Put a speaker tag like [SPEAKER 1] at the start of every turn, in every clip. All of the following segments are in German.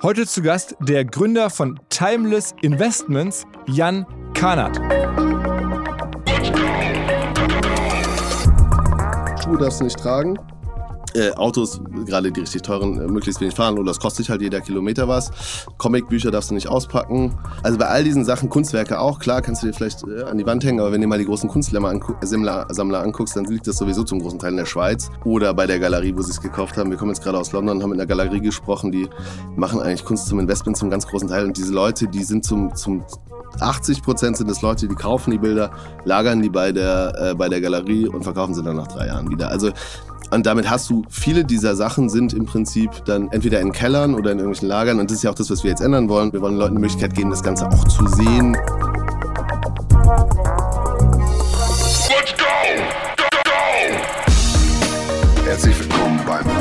[SPEAKER 1] Heute zu Gast der Gründer von Timeless Investments, Jan Kanat.
[SPEAKER 2] Schuhe darfst du nicht tragen. Äh, Autos, gerade die richtig teuren, äh, möglichst wenig fahren oder das kostet halt jeder Kilometer was. Comicbücher darfst du nicht auspacken. Also bei all diesen Sachen, Kunstwerke auch, klar, kannst du dir vielleicht äh, an die Wand hängen, aber wenn du mal die großen Kunstsammler angu anguckst, dann liegt das sowieso zum großen Teil in der Schweiz oder bei der Galerie, wo sie es gekauft haben. Wir kommen jetzt gerade aus London, haben mit einer Galerie gesprochen, die machen eigentlich Kunst zum Investment zum ganz großen Teil und diese Leute, die sind zum, zum 80 Prozent sind es Leute, die kaufen die Bilder, lagern die bei der, äh, bei der Galerie und verkaufen sie dann nach drei Jahren wieder. Also und damit hast du viele dieser Sachen sind im Prinzip dann entweder in Kellern oder in irgendwelchen Lagern. Und das ist ja auch das, was wir jetzt ändern wollen. Wir wollen Leuten die Möglichkeit geben, das Ganze auch zu sehen. Let's go! Go,
[SPEAKER 3] go! Herzlich willkommen beim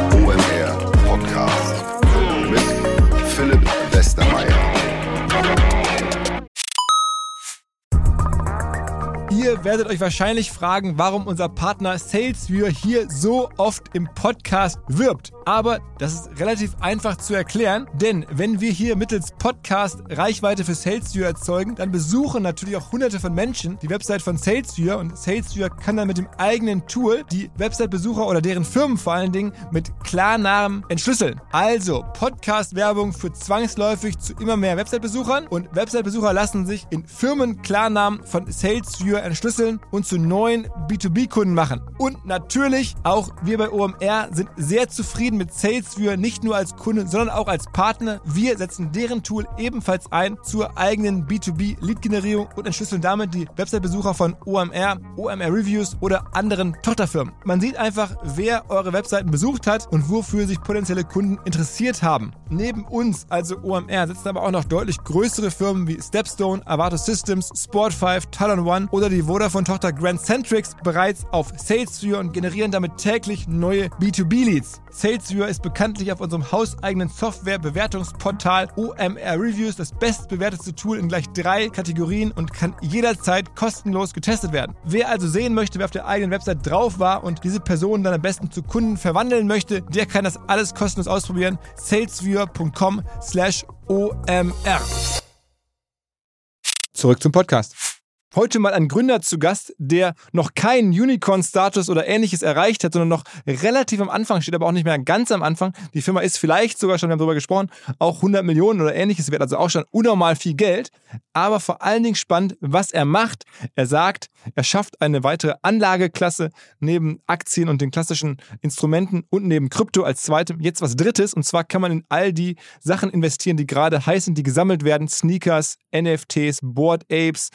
[SPEAKER 1] Ihr werdet euch wahrscheinlich fragen, warum unser Partner SalesViewer hier so oft im Podcast wirbt. Aber das ist relativ einfach zu erklären, denn wenn wir hier mittels Podcast Reichweite für SalesViewer erzeugen, dann besuchen natürlich auch hunderte von Menschen die Website von SalesViewer und SalesViewer kann dann mit dem eigenen Tool die Website-Besucher oder deren Firmen vor allen Dingen mit Klarnamen entschlüsseln. Also Podcast-Werbung führt zwangsläufig zu immer mehr Website-Besuchern und Website-Besucher lassen sich in Firmen Klarnamen von SalesViewer entschlüsseln und zu neuen B2B-Kunden machen. Und natürlich auch wir bei OMR sind sehr zufrieden mit SalesViewer nicht nur als Kunde, sondern auch als Partner. Wir setzen deren Tool ebenfalls ein zur eigenen B2B-Lead-Generierung und entschlüsseln damit die Website-Besucher von OMR, OMR Reviews oder anderen Tochterfirmen. Man sieht einfach, wer eure Webseiten besucht hat und wofür sich potenzielle Kunden interessiert haben. Neben uns, also OMR, sitzen aber auch noch deutlich größere Firmen wie Stepstone, Avato Systems, Sport5, Talon One oder die Vodafone-Tochter Grand Centrix bereits auf SalesViewer und generieren damit täglich neue B2B-Leads. SalesViewer ist bekanntlich auf unserem hauseigenen Software-Bewertungsportal OMR Reviews das bestbewertete Tool in gleich drei Kategorien und kann jederzeit kostenlos getestet werden. Wer also sehen möchte, wer auf der eigenen Website drauf war und diese Person dann am besten zu Kunden verwandeln möchte, der kann das alles kostenlos ausprobieren. salesviewer.com slash OMR. Zurück zum Podcast. Heute mal ein Gründer zu Gast, der noch keinen Unicorn-Status oder ähnliches erreicht hat, sondern noch relativ am Anfang steht, aber auch nicht mehr ganz am Anfang. Die Firma ist vielleicht sogar schon, wir haben darüber gesprochen, auch 100 Millionen oder ähnliches wert, also auch schon unnormal viel Geld. Aber vor allen Dingen spannend, was er macht. Er sagt, er schafft eine weitere Anlageklasse neben Aktien und den klassischen Instrumenten und neben Krypto als zweitem jetzt was Drittes. Und zwar kann man in all die Sachen investieren, die gerade heiß sind, die gesammelt werden. Sneakers, NFTs, Board Apes,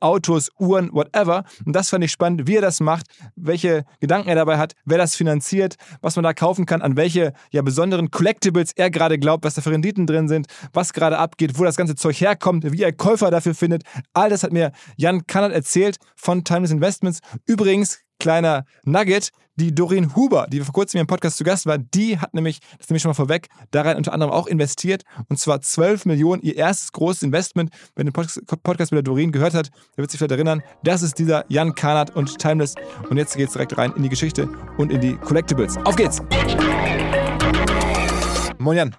[SPEAKER 1] Autos Autos, Uhren, whatever. Und das fand ich spannend, wie er das macht, welche Gedanken er dabei hat, wer das finanziert, was man da kaufen kann, an welche ja besonderen Collectibles er gerade glaubt, was da für Renditen drin sind, was gerade abgeht, wo das ganze Zeug herkommt, wie er Käufer dafür findet. All das hat mir Jan Kannert erzählt von Timeless Investments. Übrigens, kleiner Nugget, die Doreen Huber, die vor kurzem im Podcast zu Gast war, die hat nämlich, das nehme ich schon mal vorweg, daran unter anderem auch investiert und zwar 12 Millionen, ihr erstes großes Investment. Wer den Podcast mit der Doreen gehört hat, der wird sich vielleicht erinnern, das ist dieser Jan Karnat und Timeless und jetzt geht's direkt rein in die Geschichte und in die Collectibles. Auf geht's! Moin Jan.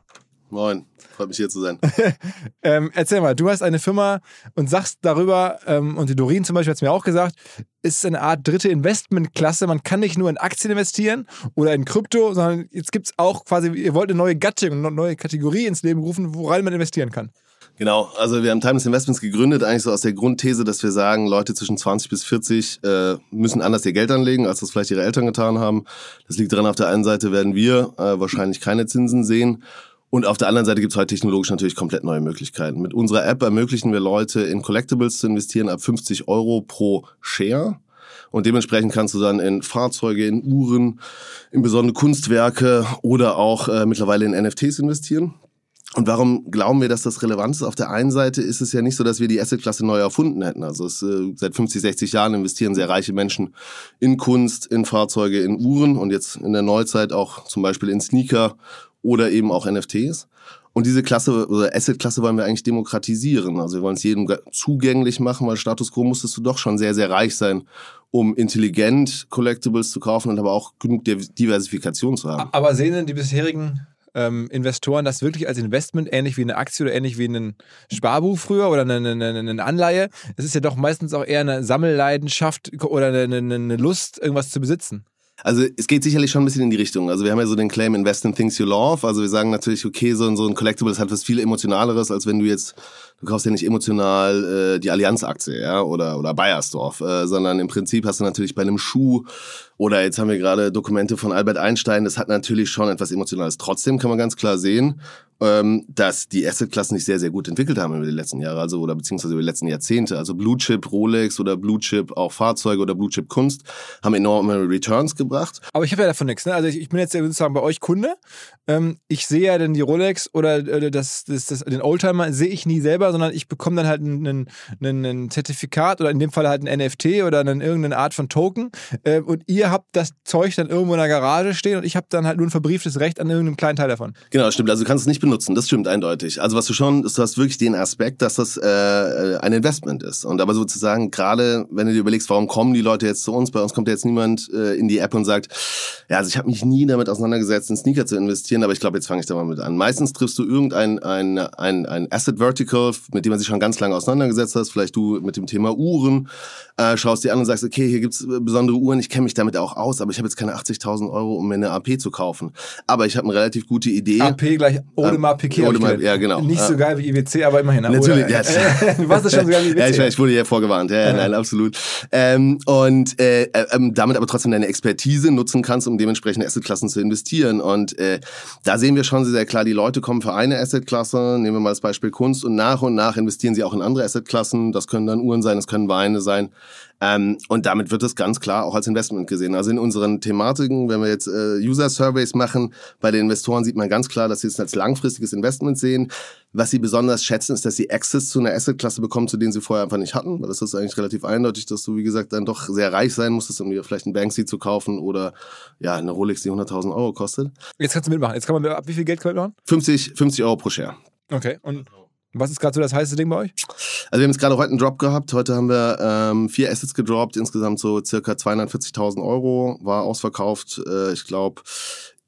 [SPEAKER 2] Moin. Freut mich hier zu sein.
[SPEAKER 1] ähm, erzähl mal, du hast eine Firma und sagst darüber, ähm, und die Dorin zum Beispiel hat es mir auch gesagt, ist eine Art dritte Investmentklasse. Man kann nicht nur in Aktien investieren oder in Krypto, sondern jetzt gibt es auch quasi, ihr wollt eine neue Gattung, eine neue Kategorie ins Leben rufen, woran man investieren kann.
[SPEAKER 2] Genau, also wir haben Timeless Investments gegründet, eigentlich so aus der Grundthese, dass wir sagen, Leute zwischen 20 bis 40 äh, müssen anders ihr Geld anlegen, als das vielleicht ihre Eltern getan haben. Das liegt daran, auf der einen Seite werden wir äh, wahrscheinlich keine Zinsen sehen und auf der anderen Seite gibt es heute technologisch natürlich komplett neue Möglichkeiten. Mit unserer App ermöglichen wir Leute in Collectibles zu investieren ab 50 Euro pro Share. Und dementsprechend kannst du dann in Fahrzeuge, in Uhren, in besondere Kunstwerke oder auch äh, mittlerweile in NFTs investieren. Und warum glauben wir, dass das relevant ist? Auf der einen Seite ist es ja nicht so, dass wir die Assetklasse neu erfunden hätten. Also es, äh, seit 50, 60 Jahren investieren sehr reiche Menschen in Kunst, in Fahrzeuge, in Uhren und jetzt in der Neuzeit auch zum Beispiel in Sneaker oder eben auch NFTs. Und diese Klasse oder Asset-Klasse wollen wir eigentlich demokratisieren. Also wir wollen es jedem zugänglich machen, weil Status Quo musstest du doch schon sehr, sehr reich sein, um intelligent Collectibles zu kaufen und aber auch genug Diversifikation zu haben.
[SPEAKER 1] Aber sehen denn die bisherigen ähm, Investoren das wirklich als Investment, ähnlich wie eine Aktie oder ähnlich wie ein Sparbuch früher oder eine, eine, eine Anleihe. Es ist ja doch meistens auch eher eine Sammelleidenschaft oder eine, eine Lust, irgendwas zu besitzen.
[SPEAKER 2] Also es geht sicherlich schon ein bisschen in die Richtung. Also wir haben ja so den Claim Invest in Things You Love. Also wir sagen natürlich, okay, so, so ein Collectible ist halt was viel emotionaleres, als wenn du jetzt, du kaufst ja nicht emotional äh, die Allianz-Aktie, ja, oder, oder Bayersdorf, äh, sondern im Prinzip hast du natürlich bei einem Schuh oder jetzt haben wir gerade Dokumente von Albert Einstein, das hat natürlich schon etwas Emotionales. Trotzdem kann man ganz klar sehen, ähm, dass die Assetklassen sich sehr, sehr gut entwickelt haben über die letzten Jahre, also oder beziehungsweise über die letzten Jahrzehnte. Also Blue Chip Rolex oder Blue Chip auch Fahrzeuge oder Blue Chip Kunst haben enorme Returns gebracht.
[SPEAKER 1] Aber ich habe ja davon nichts. Ne? Also ich, ich bin jetzt sozusagen bei euch Kunde. Ähm, ich sehe ja dann die Rolex oder äh, das, das, das, den Oldtimer sehe ich nie selber, sondern ich bekomme dann halt ein, ein, ein, ein Zertifikat oder in dem Fall halt ein NFT oder eine, irgendeine Art von Token. Äh, und ihr habt das Zeug dann irgendwo in der Garage stehen und ich habe dann halt nur ein verbrieftes Recht an irgendeinem kleinen Teil davon.
[SPEAKER 2] Genau, stimmt. Also du kannst es nicht benutzen. Das stimmt eindeutig. Also was du schon, du hast wirklich den Aspekt, dass das äh, ein Investment ist. Und aber sozusagen gerade, wenn du dir überlegst, warum kommen die Leute jetzt zu uns? Bei uns kommt ja jetzt niemand äh, in die App und sagt, ja, also ich habe mich nie damit auseinandergesetzt, in Sneaker zu investieren, aber ich glaube, jetzt fange ich da mal mit an. Meistens triffst du irgendein ein, ein, ein Asset Vertical, mit dem man sich schon ganz lange auseinandergesetzt hat. Vielleicht du mit dem Thema Uhren, äh, schaust dir an und sagst, okay, hier gibt's besondere Uhren, ich kenne mich damit auch aus, aber ich habe jetzt keine 80.000 Euro, um mir eine AP zu kaufen. Aber ich habe eine relativ gute Idee.
[SPEAKER 1] AP gleich Audemars ähm, Piguet.
[SPEAKER 2] Audemars, ja, genau.
[SPEAKER 1] Nicht so geil wie IWC, aber immerhin.
[SPEAKER 2] Natürlich, ja.
[SPEAKER 1] du warst das schon so geil wie IWC.
[SPEAKER 2] Ja, ich, ich wurde ja vorgewarnt. Ja, ja. nein, absolut. Ähm, und äh, äh, damit aber trotzdem deine Expertise nutzen kannst, um dementsprechend Assetklassen zu investieren. Und äh, da sehen wir schon sehr, sehr klar, die Leute kommen für eine Assetklasse, nehmen wir mal das Beispiel Kunst, und nach und nach investieren sie auch in andere Assetklassen. Das können dann Uhren sein, das können Weine sein. Ähm, und damit wird es ganz klar auch als Investment gesehen. Also in unseren Thematiken, wenn wir jetzt äh, User-Surveys machen, bei den Investoren sieht man ganz klar, dass sie es als langfristiges Investment sehen. Was sie besonders schätzen, ist, dass sie Access zu einer Asset-Klasse bekommen, zu denen sie vorher einfach nicht hatten. Weil das ist eigentlich relativ eindeutig, dass du, wie gesagt, dann doch sehr reich sein musstest, um dir vielleicht einen Banksy zu kaufen oder ja, eine Rolex, die 100.000 Euro kostet.
[SPEAKER 1] Jetzt kannst du mitmachen. Jetzt kann man, ab wie viel Geld kann man mitmachen?
[SPEAKER 2] 50, 50 Euro pro Share.
[SPEAKER 1] Okay. Und was ist gerade so das heiße Ding bei euch?
[SPEAKER 2] Also wir haben jetzt gerade heute einen Drop gehabt. Heute haben wir ähm, vier Assets gedroppt, insgesamt so circa 240.000 Euro. War ausverkauft, äh, ich glaube,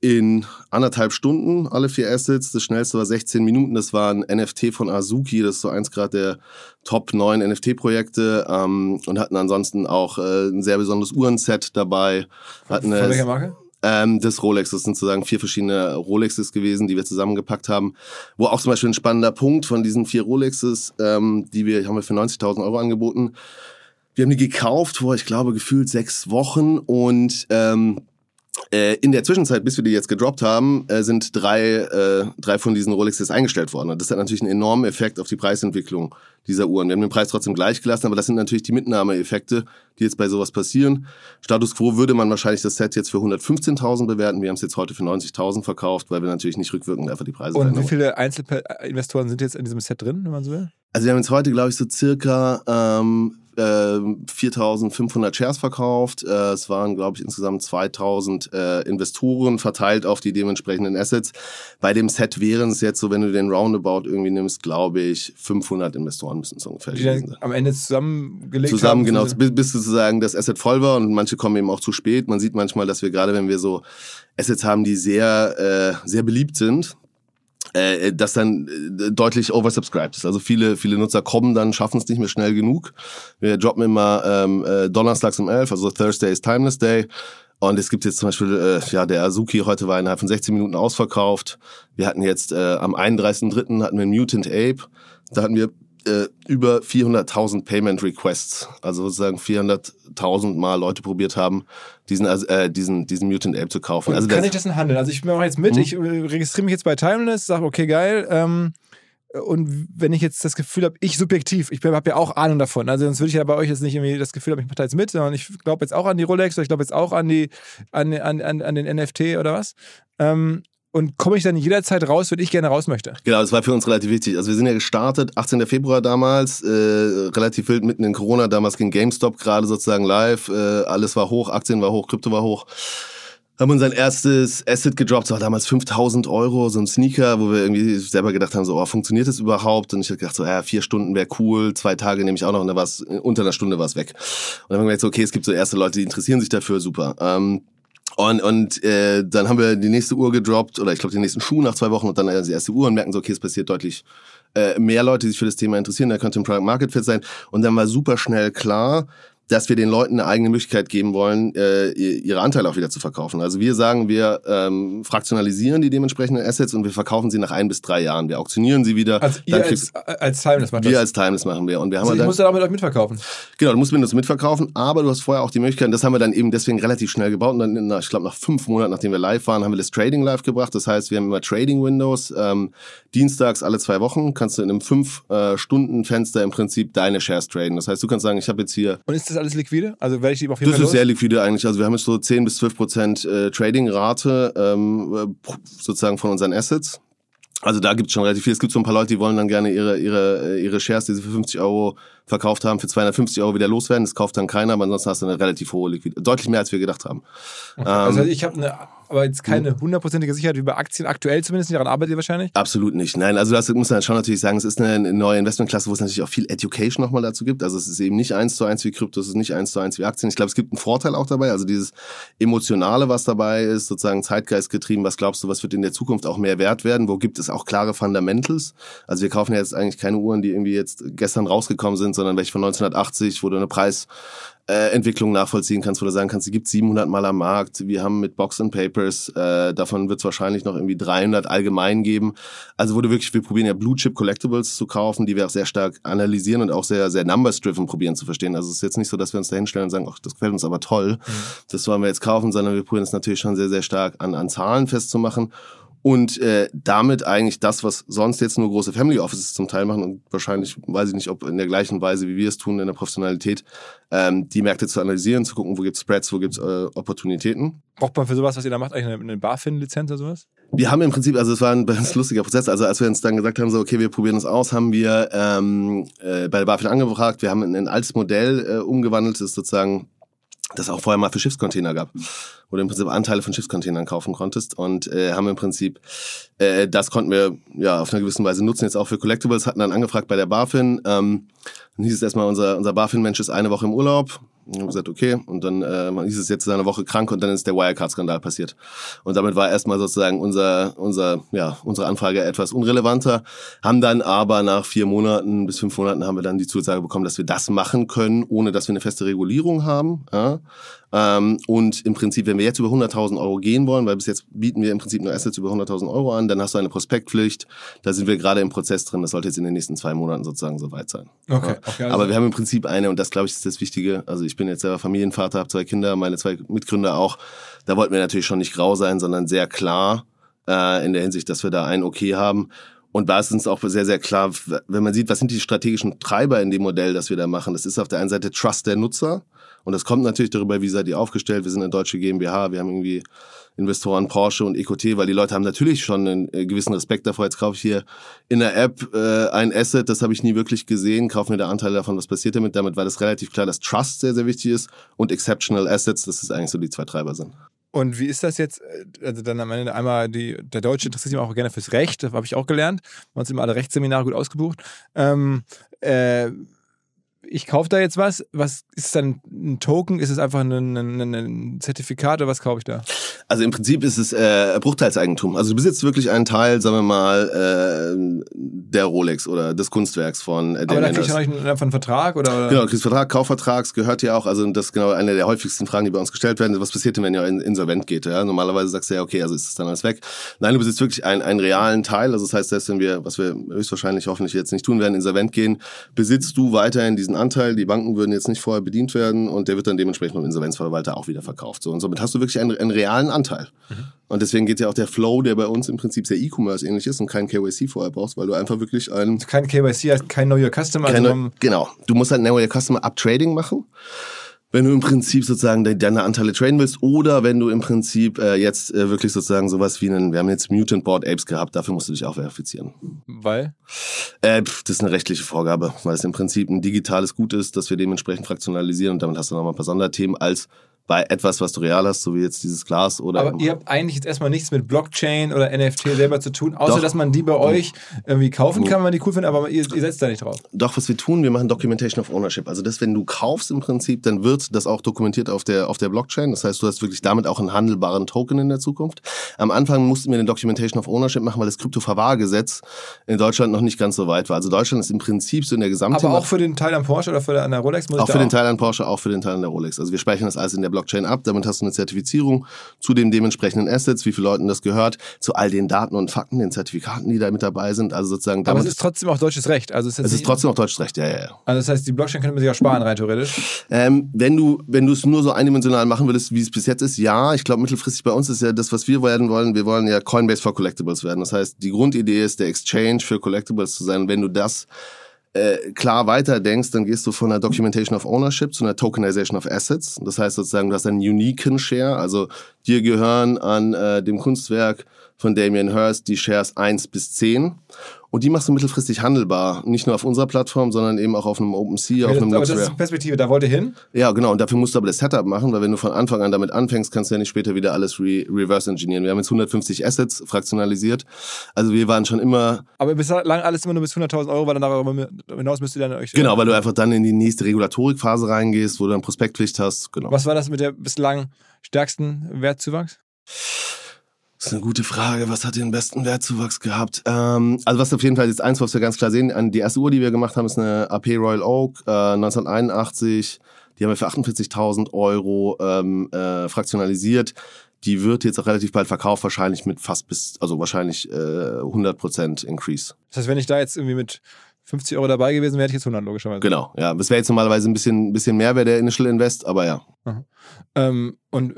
[SPEAKER 2] in anderthalb Stunden alle vier Assets. Das schnellste war 16 Minuten. Das war ein NFT von Azuki. Das ist so eins gerade der Top 9 NFT-Projekte. Ähm, und hatten ansonsten auch äh, ein sehr besonderes Uhrenset dabei.
[SPEAKER 1] Hatten von welcher Marke?
[SPEAKER 2] Ähm, des Rolex. Das sind sozusagen vier verschiedene Rolexes gewesen, die wir zusammengepackt haben. Wo auch zum Beispiel ein spannender Punkt von diesen vier Rolexes, ähm, die wir, haben wir für 90.000 Euro angeboten. Wir haben die gekauft vor, ich glaube, gefühlt sechs Wochen und ähm, äh, in der Zwischenzeit, bis wir die jetzt gedroppt haben, äh, sind drei, äh, drei von diesen Rolexes eingestellt worden. Und das hat natürlich einen enormen Effekt auf die Preisentwicklung dieser Uhren. Wir haben den Preis trotzdem gleich gelassen, aber das sind natürlich die Mitnahmeeffekte, die jetzt bei sowas passieren. Status quo würde man wahrscheinlich das Set jetzt für 115.000 bewerten. Wir haben es jetzt heute für 90.000 verkauft, weil wir natürlich nicht rückwirkend einfach die Preise
[SPEAKER 1] Und wie viele Einzelinvestoren sind jetzt in diesem Set drin, wenn man so will?
[SPEAKER 2] Also wir haben jetzt heute, glaube ich, so circa ähm, 4500 Shares verkauft. Äh, es waren, glaube ich, insgesamt 2000 äh, Investoren verteilt auf die dementsprechenden Assets. Bei dem Set wären es jetzt so, wenn du den Roundabout irgendwie nimmst, glaube ich, 500 Investoren müssen es ungefähr
[SPEAKER 1] die dann am Ende zusammengelegt
[SPEAKER 2] Zusammen, haben, genau, bis, bis sozusagen das Asset voll war und manche kommen eben auch zu spät. Man sieht manchmal, dass wir gerade, wenn wir so Assets haben, die sehr, äh, sehr beliebt sind, äh, das dann äh, deutlich oversubscribed ist. Also viele, viele Nutzer kommen dann, schaffen es nicht mehr schnell genug. Wir droppen immer ähm, äh, donnerstags um 11, also Thursday is Timeless Day. Und es gibt jetzt zum Beispiel, äh, ja, der Azuki heute war innerhalb von 16 Minuten ausverkauft. Wir hatten jetzt äh, am 31.3. hatten wir Mutant Ape. Da hatten wir äh, über 400.000 Payment Requests, also sozusagen 400.000 Mal Leute probiert haben, diesen, äh, diesen, diesen Mutant Ape zu kaufen. Also
[SPEAKER 1] kann ich das denn handeln? Also ich mache jetzt mit, hm? ich äh, registriere mich jetzt bei Timeless, sage, okay, geil, ähm, und wenn ich jetzt das Gefühl habe, ich subjektiv, ich habe ja auch Ahnung davon, also sonst würde ich ja bei euch jetzt nicht irgendwie das Gefühl haben, ich mache da jetzt mit, sondern ich glaube jetzt auch an die Rolex oder ich glaube jetzt auch an, die, an, an, an den NFT oder was. Ähm, und komme ich dann jederzeit raus, wenn ich gerne raus möchte.
[SPEAKER 2] Genau, das war für uns relativ wichtig. Also wir sind ja gestartet, 18. Februar damals, äh, relativ wild mitten in Corona. Damals ging GameStop gerade sozusagen live. Äh, alles war hoch, Aktien war hoch, Krypto war hoch. Haben unser erstes Asset gedroppt, das war damals 5000 Euro, so ein Sneaker, wo wir irgendwie selber gedacht haben, so, oh, funktioniert das überhaupt? Und ich habe gedacht, so, ja, vier Stunden wäre cool, zwei Tage nehme ich auch noch und dann war es, unter einer Stunde war es weg. Und dann haben wir gedacht, so, okay, es gibt so erste Leute, die interessieren sich dafür, super. Ähm, Und, und äh, dann haben wir die nächste Uhr gedroppt, oder ich glaube den nächsten Schuh nach zwei Wochen und dann die erste Uhr und merken so, okay, es passiert deutlich äh, mehr Leute, die sich für das Thema interessieren, da könnte ein Product Market Fit sein. Und dann war super schnell klar, dass wir den Leuten eine eigene Möglichkeit geben wollen, äh, ihre Anteile auch wieder zu verkaufen. Also wir sagen, wir ähm, fraktionalisieren die dementsprechenden Assets und wir verkaufen sie nach ein bis drei Jahren. Wir auktionieren sie wieder.
[SPEAKER 1] Also ihr als, als Timeless
[SPEAKER 2] macht Wir das. als Timeless machen wir. Und wir haben
[SPEAKER 1] also
[SPEAKER 2] ich dann,
[SPEAKER 1] muss dann auch mit euch mitverkaufen.
[SPEAKER 2] Genau, du musst mit uns mitverkaufen, aber du hast vorher auch die Möglichkeit, das haben wir dann eben deswegen relativ schnell gebaut. Und dann, in, ich glaube, nach fünf Monaten, nachdem wir live waren, haben wir das Trading live gebracht. Das heißt, wir haben immer Trading Windows. Ähm, dienstags alle zwei Wochen kannst du in einem fünf äh, Stunden Fenster im Prinzip deine Shares traden. Das heißt, du kannst sagen, ich habe jetzt hier.
[SPEAKER 1] Und ist das alles liquide? Also werde ich die
[SPEAKER 2] auf jeden Das Fall ist sehr liquide eigentlich. Also wir haben jetzt so 10 bis 12 Prozent äh, Trading-Rate ähm, sozusagen von unseren Assets. Also da gibt es schon relativ viel. Es gibt so ein paar Leute, die wollen dann gerne ihre, ihre, äh, ihre Shares, die sie für 50 Euro verkauft haben, für 250 Euro wieder loswerden. Das kauft dann keiner, aber ansonsten hast du eine relativ hohe Liquidität. Deutlich mehr, als wir gedacht haben.
[SPEAKER 1] Okay. also ähm, ich habe eine aber jetzt keine hundertprozentige Sicherheit wie bei Aktien aktuell zumindest. Daran arbeitet ihr wahrscheinlich?
[SPEAKER 2] Absolut nicht. Nein, also das muss man schon natürlich sagen, es ist eine neue Investmentklasse, wo es natürlich auch viel Education nochmal dazu gibt. Also es ist eben nicht eins zu eins wie Krypto, es ist nicht eins zu eins wie Aktien. Ich glaube, es gibt einen Vorteil auch dabei. Also dieses Emotionale, was dabei ist, sozusagen Zeitgeist getrieben. Was glaubst du, was wird in der Zukunft auch mehr wert werden? Wo gibt es auch klare Fundamentals? Also wir kaufen ja jetzt eigentlich keine Uhren, die irgendwie jetzt gestern rausgekommen sind, sondern welche von 1980, wo du eine Preis äh, nachvollziehen kannst, wo du sagen kannst, die gibt 700 Mal am Markt. Wir haben mit Box and Papers, äh, davon wird es wahrscheinlich noch irgendwie 300 allgemein geben. Also wo du wirklich, wir probieren ja Blue Chip Collectibles zu kaufen, die wir auch sehr stark analysieren und auch sehr, sehr numbers-driven probieren zu verstehen. Also es ist jetzt nicht so, dass wir uns da hinstellen und sagen, ach, das gefällt uns aber toll, mhm. das wollen wir jetzt kaufen, sondern wir probieren es natürlich schon sehr, sehr stark an, an Zahlen festzumachen und äh, damit eigentlich das, was sonst jetzt nur große Family Offices zum Teil machen und wahrscheinlich, weiß ich nicht, ob in der gleichen Weise, wie wir es tun, in der Professionalität, ähm, die Märkte zu analysieren, zu gucken, wo gibt's Spreads, wo gibt's äh, Opportunitäten.
[SPEAKER 1] Braucht man für sowas, was ihr da macht, eigentlich eine, eine BaFin-Lizenz oder sowas?
[SPEAKER 2] Wir haben im Prinzip, also es war ein ganz lustiger Prozess, also als wir uns dann gesagt haben, so okay, wir probieren es aus, haben wir ähm, äh, bei der BaFin angefragt, wir haben ein, ein altes Modell äh, umgewandelt, das ist sozusagen das auch vorher mal für Schiffscontainer gab, wo du im Prinzip Anteile von Schiffscontainern kaufen konntest. Und äh, haben im Prinzip, äh, das konnten wir ja auf einer gewissen Weise nutzen, jetzt auch für Collectibles, hatten dann angefragt bei der BaFin, ähm, dann hieß es erstmal, unser, unser BaFin-Mensch ist eine Woche im Urlaub, und haben gesagt, okay. Und dann äh, hieß es jetzt eine Woche krank und dann ist der Wirecard-Skandal passiert. Und damit war erstmal sozusagen unser, unser, ja, unsere Anfrage etwas unrelevanter. Haben dann aber nach vier Monaten bis fünf Monaten haben wir dann die Zusage bekommen, dass wir das machen können, ohne dass wir eine feste Regulierung haben. Ja? Ähm, und im Prinzip, wenn wir jetzt über 100.000 Euro gehen wollen, weil bis jetzt bieten wir im Prinzip nur Assets über 100.000 Euro an, dann hast du eine Prospektpflicht. Da sind wir gerade im Prozess drin. Das sollte jetzt in den nächsten zwei Monaten sozusagen soweit sein.
[SPEAKER 1] Okay. okay
[SPEAKER 2] also Aber wir haben im Prinzip eine, und das glaube ich ist das Wichtige. Also ich bin jetzt selber Familienvater, habe zwei Kinder, meine zwei Mitgründer auch. Da wollten wir natürlich schon nicht grau sein, sondern sehr klar äh, in der Hinsicht, dass wir da ein Okay haben. Und da ist uns auch sehr, sehr klar, wenn man sieht, was sind die strategischen Treiber in dem Modell, das wir da machen. Das ist auf der einen Seite Trust der Nutzer. Und das kommt natürlich darüber, wie seid ihr aufgestellt. Wir sind eine deutsche GmbH, wir haben irgendwie Investoren Porsche und EQT, weil die Leute haben natürlich schon einen äh, gewissen Respekt davor. Jetzt kaufe ich hier in der App äh, ein Asset, das habe ich nie wirklich gesehen, kaufe mir da Anteile davon, was passiert damit. Damit war das relativ klar, dass Trust sehr, sehr wichtig ist und Exceptional Assets, das ist eigentlich so die zwei Treiber sind.
[SPEAKER 1] Und wie ist das jetzt? Äh, also dann am Ende einmal die, der Deutsche interessiert sich auch gerne fürs Recht, das habe ich auch gelernt. Wir haben uns immer alle Rechtsseminare gut ausgebucht. Ähm, äh, ich kaufe da jetzt was. Was ist dann ein Token? Ist es einfach ein, ein, ein Zertifikat oder was kaufe ich da?
[SPEAKER 2] Also im Prinzip ist es äh, Bruchteilseigentum. Also du besitzt wirklich einen Teil, sagen wir mal, äh, der Rolex oder des Kunstwerks von
[SPEAKER 1] äh, Aber da kriegst du einfach einen Vertrag oder?
[SPEAKER 2] Genau, du kriegst Vertrag, Kaufvertrag, gehört ja auch. Also das ist genau eine der häufigsten Fragen, die bei uns gestellt werden. Was passiert denn, wenn ihr insolvent geht? Ja? Normalerweise sagst du ja, okay, also ist es dann alles weg. Nein, du besitzt wirklich einen, einen realen Teil. Also das heißt, selbst wenn wir, was wir höchstwahrscheinlich hoffentlich jetzt nicht tun werden, insolvent gehen, besitzt du weiterhin diesen Anteil. Die Banken würden jetzt nicht vorher bedient werden und der wird dann dementsprechend vom Insolvenzverwalter auch wieder verkauft. So und somit hast du wirklich einen, einen realen Anteil. Mhm. Und deswegen geht ja auch der Flow, der bei uns im Prinzip sehr E-Commerce ähnlich ist und kein KYC vorher brauchst, weil du einfach wirklich ein...
[SPEAKER 1] Kein KYC heißt kein Know Your Customer. Also
[SPEAKER 2] Neu, genau. Du musst halt Know Your Customer Uptrading machen wenn du im Prinzip sozusagen deine Anteile traden willst oder wenn du im Prinzip äh, jetzt äh, wirklich sozusagen sowas wie einen, wir haben jetzt Mutant Board Apes gehabt, dafür musst du dich auch verifizieren.
[SPEAKER 1] Weil?
[SPEAKER 2] Äh, pff, das ist eine rechtliche Vorgabe, weil es im Prinzip ein digitales Gut ist, dass wir dementsprechend fraktionalisieren und damit hast du nochmal ein paar Sonderthemen als bei etwas, was du real hast, so wie jetzt dieses Glas oder.
[SPEAKER 1] Aber ihr habt eigentlich jetzt erstmal nichts mit Blockchain oder NFT selber zu tun, außer
[SPEAKER 2] Doch.
[SPEAKER 1] dass man die bei euch irgendwie kaufen kann, wenn man die cool findet, aber ihr, ihr setzt da nicht drauf.
[SPEAKER 2] Doch, was wir tun, wir machen Documentation of Ownership. Also das, wenn du kaufst im Prinzip, dann wird das auch dokumentiert auf der, auf der Blockchain. Das heißt, du hast wirklich damit auch einen handelbaren Token in der Zukunft. Am Anfang mussten wir eine Documentation of Ownership machen, weil das Kryptoverwahrgesetz in Deutschland noch nicht ganz so weit war. Also Deutschland ist im Prinzip so in der gesamten...
[SPEAKER 1] Aber auch für den Teil am Porsche oder für an der Rolex muss ich
[SPEAKER 2] Auch für den Teil an Porsche, auch für den Teil an der Rolex. Also wir speichern das alles in der Blockchain ab. Damit hast du eine Zertifizierung zu den dementsprechenden Assets, wie viele Leuten das gehört, zu all den Daten und Fakten, den Zertifikaten, die da mit dabei sind. Also sozusagen
[SPEAKER 1] Aber
[SPEAKER 2] damit
[SPEAKER 1] es ist trotzdem auch deutsches Recht. Also es
[SPEAKER 2] es ist trotzdem auch deutsches Recht, ja, ja, ja.
[SPEAKER 1] also das heißt, die Blockchain könnte man sich auch sparen, rein theoretisch.
[SPEAKER 2] Ähm, wenn du wenn du es nur so eindimensional machen würdest, wie es bis jetzt ist, ja, ich glaube mittelfristig bei uns ist ja das, was wir werden wollen. Wir wollen ja Coinbase for Collectibles werden. Das heißt, die Grundidee ist, der Exchange für Collectibles zu sein. Wenn du das äh, klar weiter denkst, dann gehst du von einer Documentation of Ownership zu einer Tokenization of Assets. Das heißt sozusagen, du hast einen uniken Share, also dir gehören an äh, dem Kunstwerk von Damien Hirst die Shares 1 bis 10 und die machst du mittelfristig handelbar, nicht nur auf unserer Plattform, sondern eben auch auf einem OpenSea, auf
[SPEAKER 1] aber
[SPEAKER 2] einem
[SPEAKER 1] das ist
[SPEAKER 2] Noxware.
[SPEAKER 1] die Perspektive, da wollt ihr hin.
[SPEAKER 2] Ja, genau. Und dafür musst du aber das Setup machen, weil wenn du von Anfang an damit anfängst, kannst du ja nicht später wieder alles re reverse engineeren. Wir haben jetzt 150 Assets fraktionalisiert. Also wir waren schon immer,
[SPEAKER 1] Aber bislang alles immer nur bis 100.000 Euro, weil dann darüber hinaus müsst ihr dann euch...
[SPEAKER 2] genau, weil du einfach dann in die nächste Regulatorikphase reingehst, wo du dann Prospektpflicht hast. Genau.
[SPEAKER 1] Was war das mit der bislang stärksten Wertzuwachs?
[SPEAKER 2] Das ist eine gute Frage. Was hat den besten Wertzuwachs gehabt? Ähm, also was auf jeden Fall ist eins, was wir ganz klar sehen. An- Die erste Uhr, die wir gemacht haben, ist eine AP Royal Oak äh, 1981. Die haben wir für 48.000 Euro ähm, äh, fraktionalisiert. Die wird jetzt auch relativ bald verkauft, wahrscheinlich mit fast bis, also wahrscheinlich äh, 100% Increase.
[SPEAKER 1] Das heißt, wenn ich da jetzt irgendwie mit 50 Euro dabei gewesen wäre, hätte ich jetzt 100 logischerweise.
[SPEAKER 2] Genau, ja. Das wäre jetzt normalerweise ein bisschen, bisschen mehr, wäre der Initial Invest, aber ja.
[SPEAKER 1] Ähm, und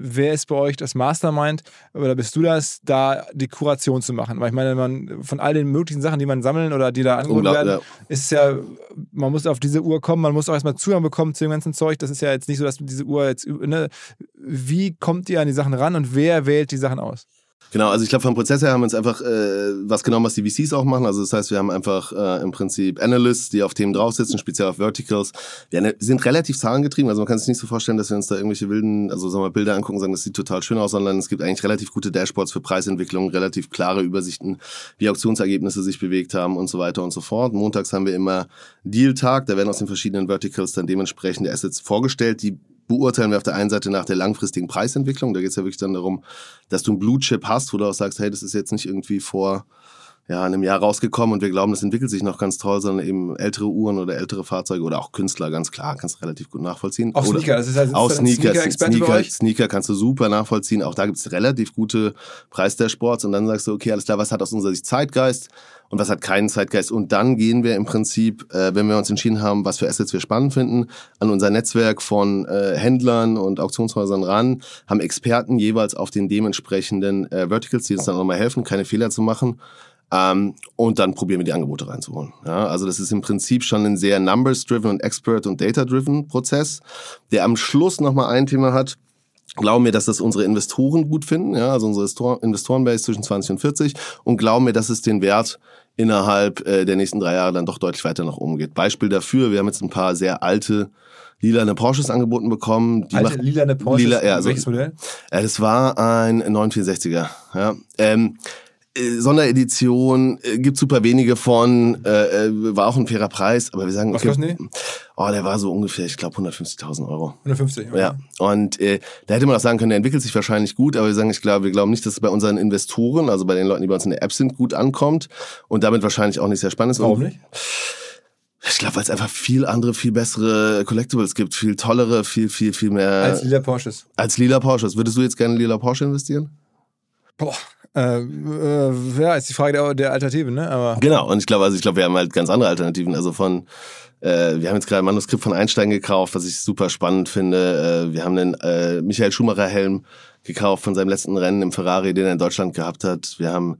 [SPEAKER 1] wer ist bei euch das Mastermind oder bist du das, da die Kuration zu machen? Weil ich meine, man von all den möglichen Sachen, die man sammeln oder die da angeboten werden, ist es ja, man muss auf diese Uhr kommen, man muss auch erstmal Zugang bekommen zu dem ganzen Zeug. Das ist ja jetzt nicht so, dass diese Uhr jetzt, ne, wie kommt ihr an die Sachen ran und wer wählt die Sachen aus?
[SPEAKER 2] Genau, also ich glaube, vom Prozess her haben wir uns einfach äh, was genommen, was die VCs auch machen. Also das heißt, wir haben einfach äh, im Prinzip Analysts, die auf Themen draufsitzen, speziell auf Verticals. Wir sind relativ zahlengetrieben, also man kann sich nicht so vorstellen, dass wir uns da irgendwelche wilden, also sagen wir Bilder angucken und sagen, das sieht total schön aus, sondern es gibt eigentlich relativ gute Dashboards für Preisentwicklung, relativ klare Übersichten, wie Auktionsergebnisse sich bewegt haben und so weiter und so fort. Montags haben wir immer Deal-Tag, da werden aus den verschiedenen Verticals dann dementsprechende Assets vorgestellt, die beurteilen wir auf der einen Seite nach der langfristigen Preisentwicklung. Da geht es ja wirklich dann darum, dass du einen Blue Chip hast, wo du auch sagst, hey, das ist jetzt nicht irgendwie vor ja, einem Jahr rausgekommen und wir glauben, das entwickelt sich noch ganz toll, sondern eben ältere Uhren oder ältere Fahrzeuge oder auch Künstler, ganz klar, kannst du relativ gut nachvollziehen.
[SPEAKER 1] Auch
[SPEAKER 2] oder
[SPEAKER 1] Sneaker, das ist halt
[SPEAKER 2] auch Sneaker, Sneaker,
[SPEAKER 1] euch?
[SPEAKER 2] Sneaker kannst du super nachvollziehen. Auch da gibt es relativ gute Preisdashboards und dann sagst du, okay, alles klar, was hat aus unserer Sicht Zeitgeist und was hat keinen Zeitgeist? Und dann gehen wir im Prinzip, äh, wenn wir uns entschieden haben, was für Assets wir spannend finden, an unser Netzwerk von äh, Händlern und Auktionshäusern ran, haben Experten jeweils auf den dementsprechenden äh, Verticals, die uns dann nochmal helfen, keine Fehler zu machen. Ähm, und dann probieren wir die Angebote reinzuholen. Ja, also das ist im Prinzip schon ein sehr numbers-driven und expert- und data-driven Prozess, der am Schluss nochmal ein Thema hat, glauben mir, dass das unsere Investoren gut finden, ja, also unsere Investor- Investorenbase zwischen 20 und 40 und glauben mir, dass es den Wert innerhalb äh, der nächsten drei Jahre dann doch deutlich weiter nach oben geht. Beispiel dafür, wir haben jetzt ein paar sehr alte lilane Porsches angeboten bekommen. Die
[SPEAKER 1] Alte lilane Porsche.
[SPEAKER 2] Lila, ja, also,
[SPEAKER 1] Welches Modell?
[SPEAKER 2] äh, das war ein 964er. Ja. Ähm, äh, Sonderedition, äh, gibt super wenige von, äh, äh, war auch ein fairer Preis, aber wir sagen,
[SPEAKER 1] Was kosten die?
[SPEAKER 2] oh, der war so ungefähr, ich glaube 150.000 Euro.
[SPEAKER 1] 150.
[SPEAKER 2] Ja, und äh, da hätte man auch sagen können, der entwickelt sich wahrscheinlich gut, aber wir sagen, ich glaube, wir glauben nicht, dass es bei unseren Investoren, also bei den Leuten, die bei uns in der App sind, gut ankommt und damit wahrscheinlich auch nicht sehr spannend ist.
[SPEAKER 1] Warum nicht?
[SPEAKER 2] Ich glaube, weil es einfach viel andere, viel bessere Collectibles gibt, viel tollere, viel, viel, viel mehr
[SPEAKER 1] Als lila Porsches.
[SPEAKER 2] als lila Porsches. Würdest du jetzt gerne in lila Porsche investieren?
[SPEAKER 1] Boah. Äh, äh, ja, ist die Frage der, der Alternative, ne? Aber
[SPEAKER 2] Genau, und ich glaube, also ich glaube, wir haben halt ganz andere Alternativen. Also von, äh, wir haben jetzt gerade ein Manuskript von Einstein gekauft, was ich super spannend finde. Äh, wir haben einen äh, Michael Schumacher Helm gekauft von seinem letzten Rennen im Ferrari, den er in Deutschland gehabt hat. Wir haben